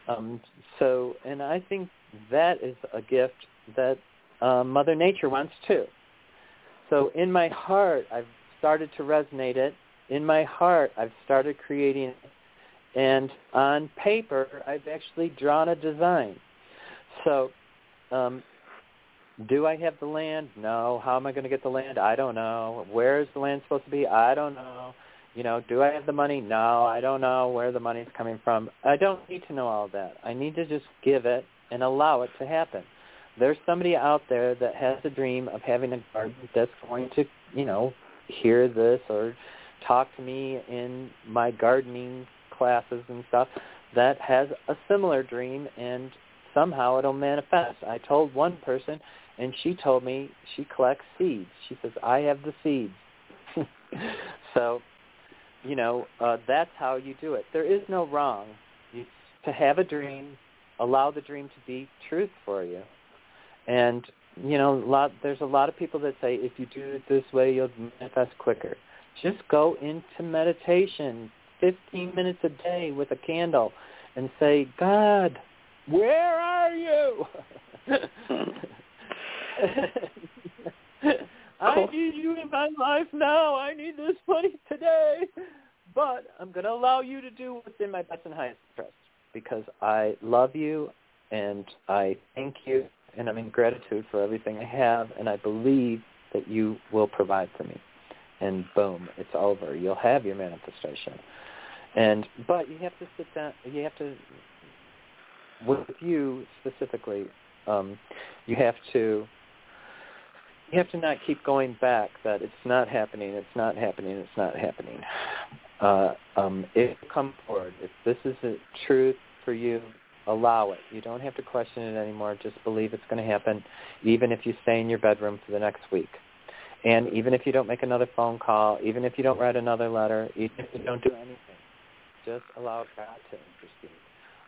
Um, so, and I think that is a gift that uh, Mother Nature wants too. So, in my heart, I've started to resonate it. In my heart, I've started creating it, and on paper, I've actually drawn a design. So, um, do I have the land? No. How am I going to get the land? I don't know. Where is the land supposed to be? I don't know. You know, do I have the money? No, I don't know where the money's coming from. I don't need to know all that. I need to just give it and allow it to happen. There's somebody out there that has a dream of having a garden that's going to, you know, hear this or talk to me in my gardening classes and stuff that has a similar dream and somehow it'll manifest. I told one person and she told me she collects seeds. She says, I have the seeds. so, you know, uh, that's how you do it. There is no wrong. You, to have a dream, allow the dream to be truth for you. And, you know, a lot, there's a lot of people that say, if you do it this way, you'll manifest quicker. Just go into meditation 15 minutes a day with a candle and say, God, where are you? I need you in my life now. I need this money today. But I'm going to allow you to do what's in my best and highest interest because I love you and I thank you and I'm in gratitude for everything I have and I believe that you will provide for me. And boom, it's over. You'll have your manifestation. And but you have to sit down. You have to with you specifically. Um, you have to you have to not keep going back that it's not happening, it's not happening, it's not happening. Uh, um, if come forward, if this is a truth for you, allow it. You don't have to question it anymore. Just believe it's going to happen, even if you stay in your bedroom for the next week. And even if you don't make another phone call, even if you don't write another letter, even if you don't do anything, just allow God to intercede.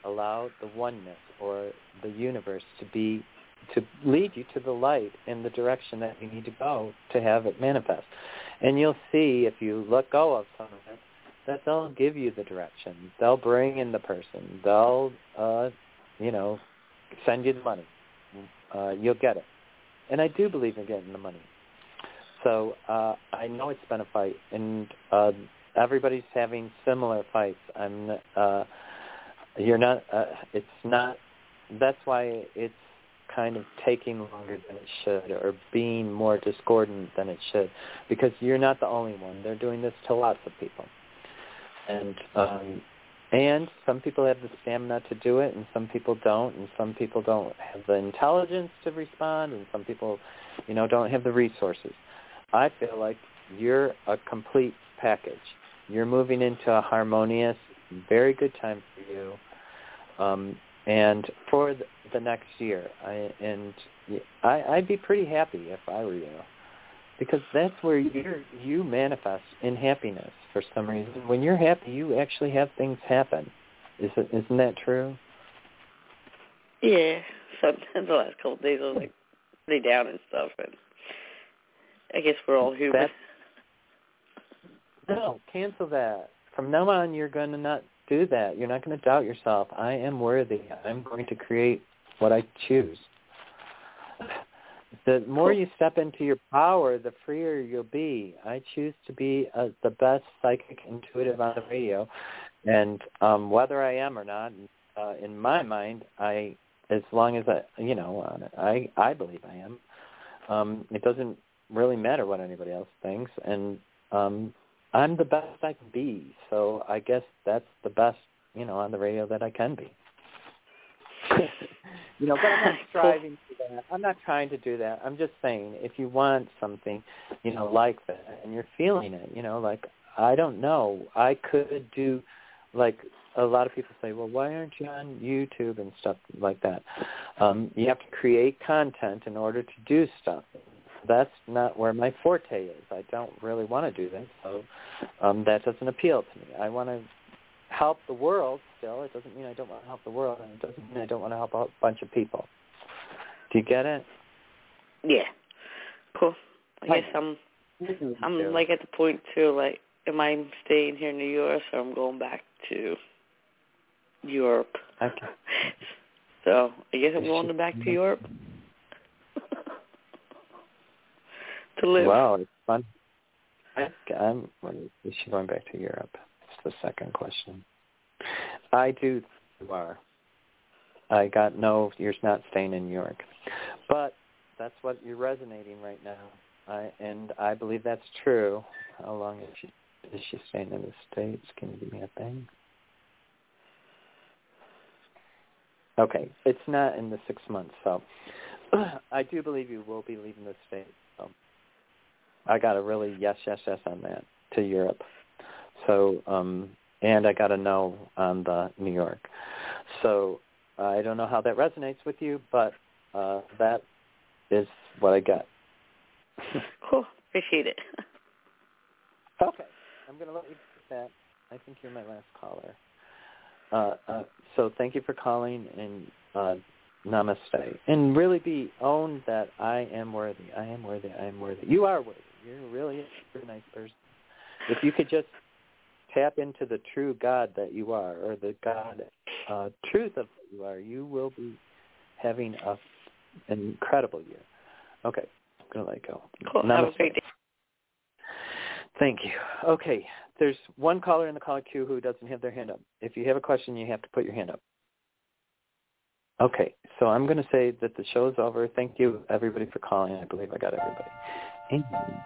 Allow the oneness or the universe to be to lead you to the light in the direction that you need to go to have it manifest. And you'll see if you let go of some of it that they'll give you the direction. They'll bring in the person. They'll uh you know, send you the money. Uh you'll get it. And I do believe in getting the money. So uh I know it's been a fight and uh everybody's having similar fights. I'm uh you're not uh it's not that's why it's kind of taking longer than it should or being more discordant than it should because you're not the only one. They're doing this to lots of people. And um and some people have the stamina to do it and some people don't and some people don't have the intelligence to respond and some people you know don't have the resources. I feel like you're a complete package. You're moving into a harmonious, very good time for you. Um and for the, next year. I and I I'd be pretty happy if I were you. Because that's where you you manifest in happiness for some reason. When you're happy, you actually have things happen. Is it isn't that true? Yeah. Sometimes the last couple of days I was like lay down and stuff and I guess we're all human. That's, no, cancel that. From now on you're gonna not do that. You're not going to doubt yourself. I am worthy. I'm going to create what I choose. The more you step into your power, the freer you'll be. I choose to be uh, the best psychic intuitive on the radio, and um, whether I am or not, uh, in my mind, I as long as I, you know, I I believe I am. Um, it doesn't really matter what anybody else thinks, and um, I'm the best I can be. So I guess that's the best, you know, on the radio that I can be. you know, but I'm not striving for that. I'm not trying to do that. I'm just saying if you want something, you know, like that and you're feeling it, you know, like I don't know. I could do like a lot of people say, well, why aren't you on YouTube and stuff like that? Um, you have to create content in order to do stuff that's not where my forte is. I don't really want to do that, so um, that doesn't appeal to me. I want to help the world still. It doesn't mean I don't want to help the world, and it doesn't mean I don't want to help a bunch of people. Do you get it? Yeah. Cool. I guess I'm I'm like at the point too, like am I staying here in New York or I'm going back to Europe? Okay. so I guess I'm going back to Europe. To live. Wow, it's fun. I'm. Is she going back to Europe? That's the second question. I do. You are. I got no. You're not staying in New York, but that's what you're resonating right now. I and I believe that's true. How long is she? Is she staying in the states? Can you give me a thing? Okay, it's not in the six months, so I do believe you will be leaving the state. So I got a really yes, yes, yes on that to Europe. So um and I got a no on the New York. So I don't know how that resonates with you, but uh that is what I got. cool. Appreciate it. okay. I'm going to let you take that. I think you're my last caller. Uh, uh, so thank you for calling and uh, namaste. And really be own that I am worthy. I am worthy. I am worthy. You are worthy. You're really a nice person. If you could just tap into the true God that you are, or the God uh, truth of who you are, you will be having a an incredible year. Okay, I'm gonna let go. Cool. Namaste. Have a great day. Thank you. Okay, there's one caller in the caller queue who doesn't have their hand up. If you have a question, you have to put your hand up. Okay, so I'm going to say that the show is over. Thank you, everybody, for calling. I believe I got everybody. Amen.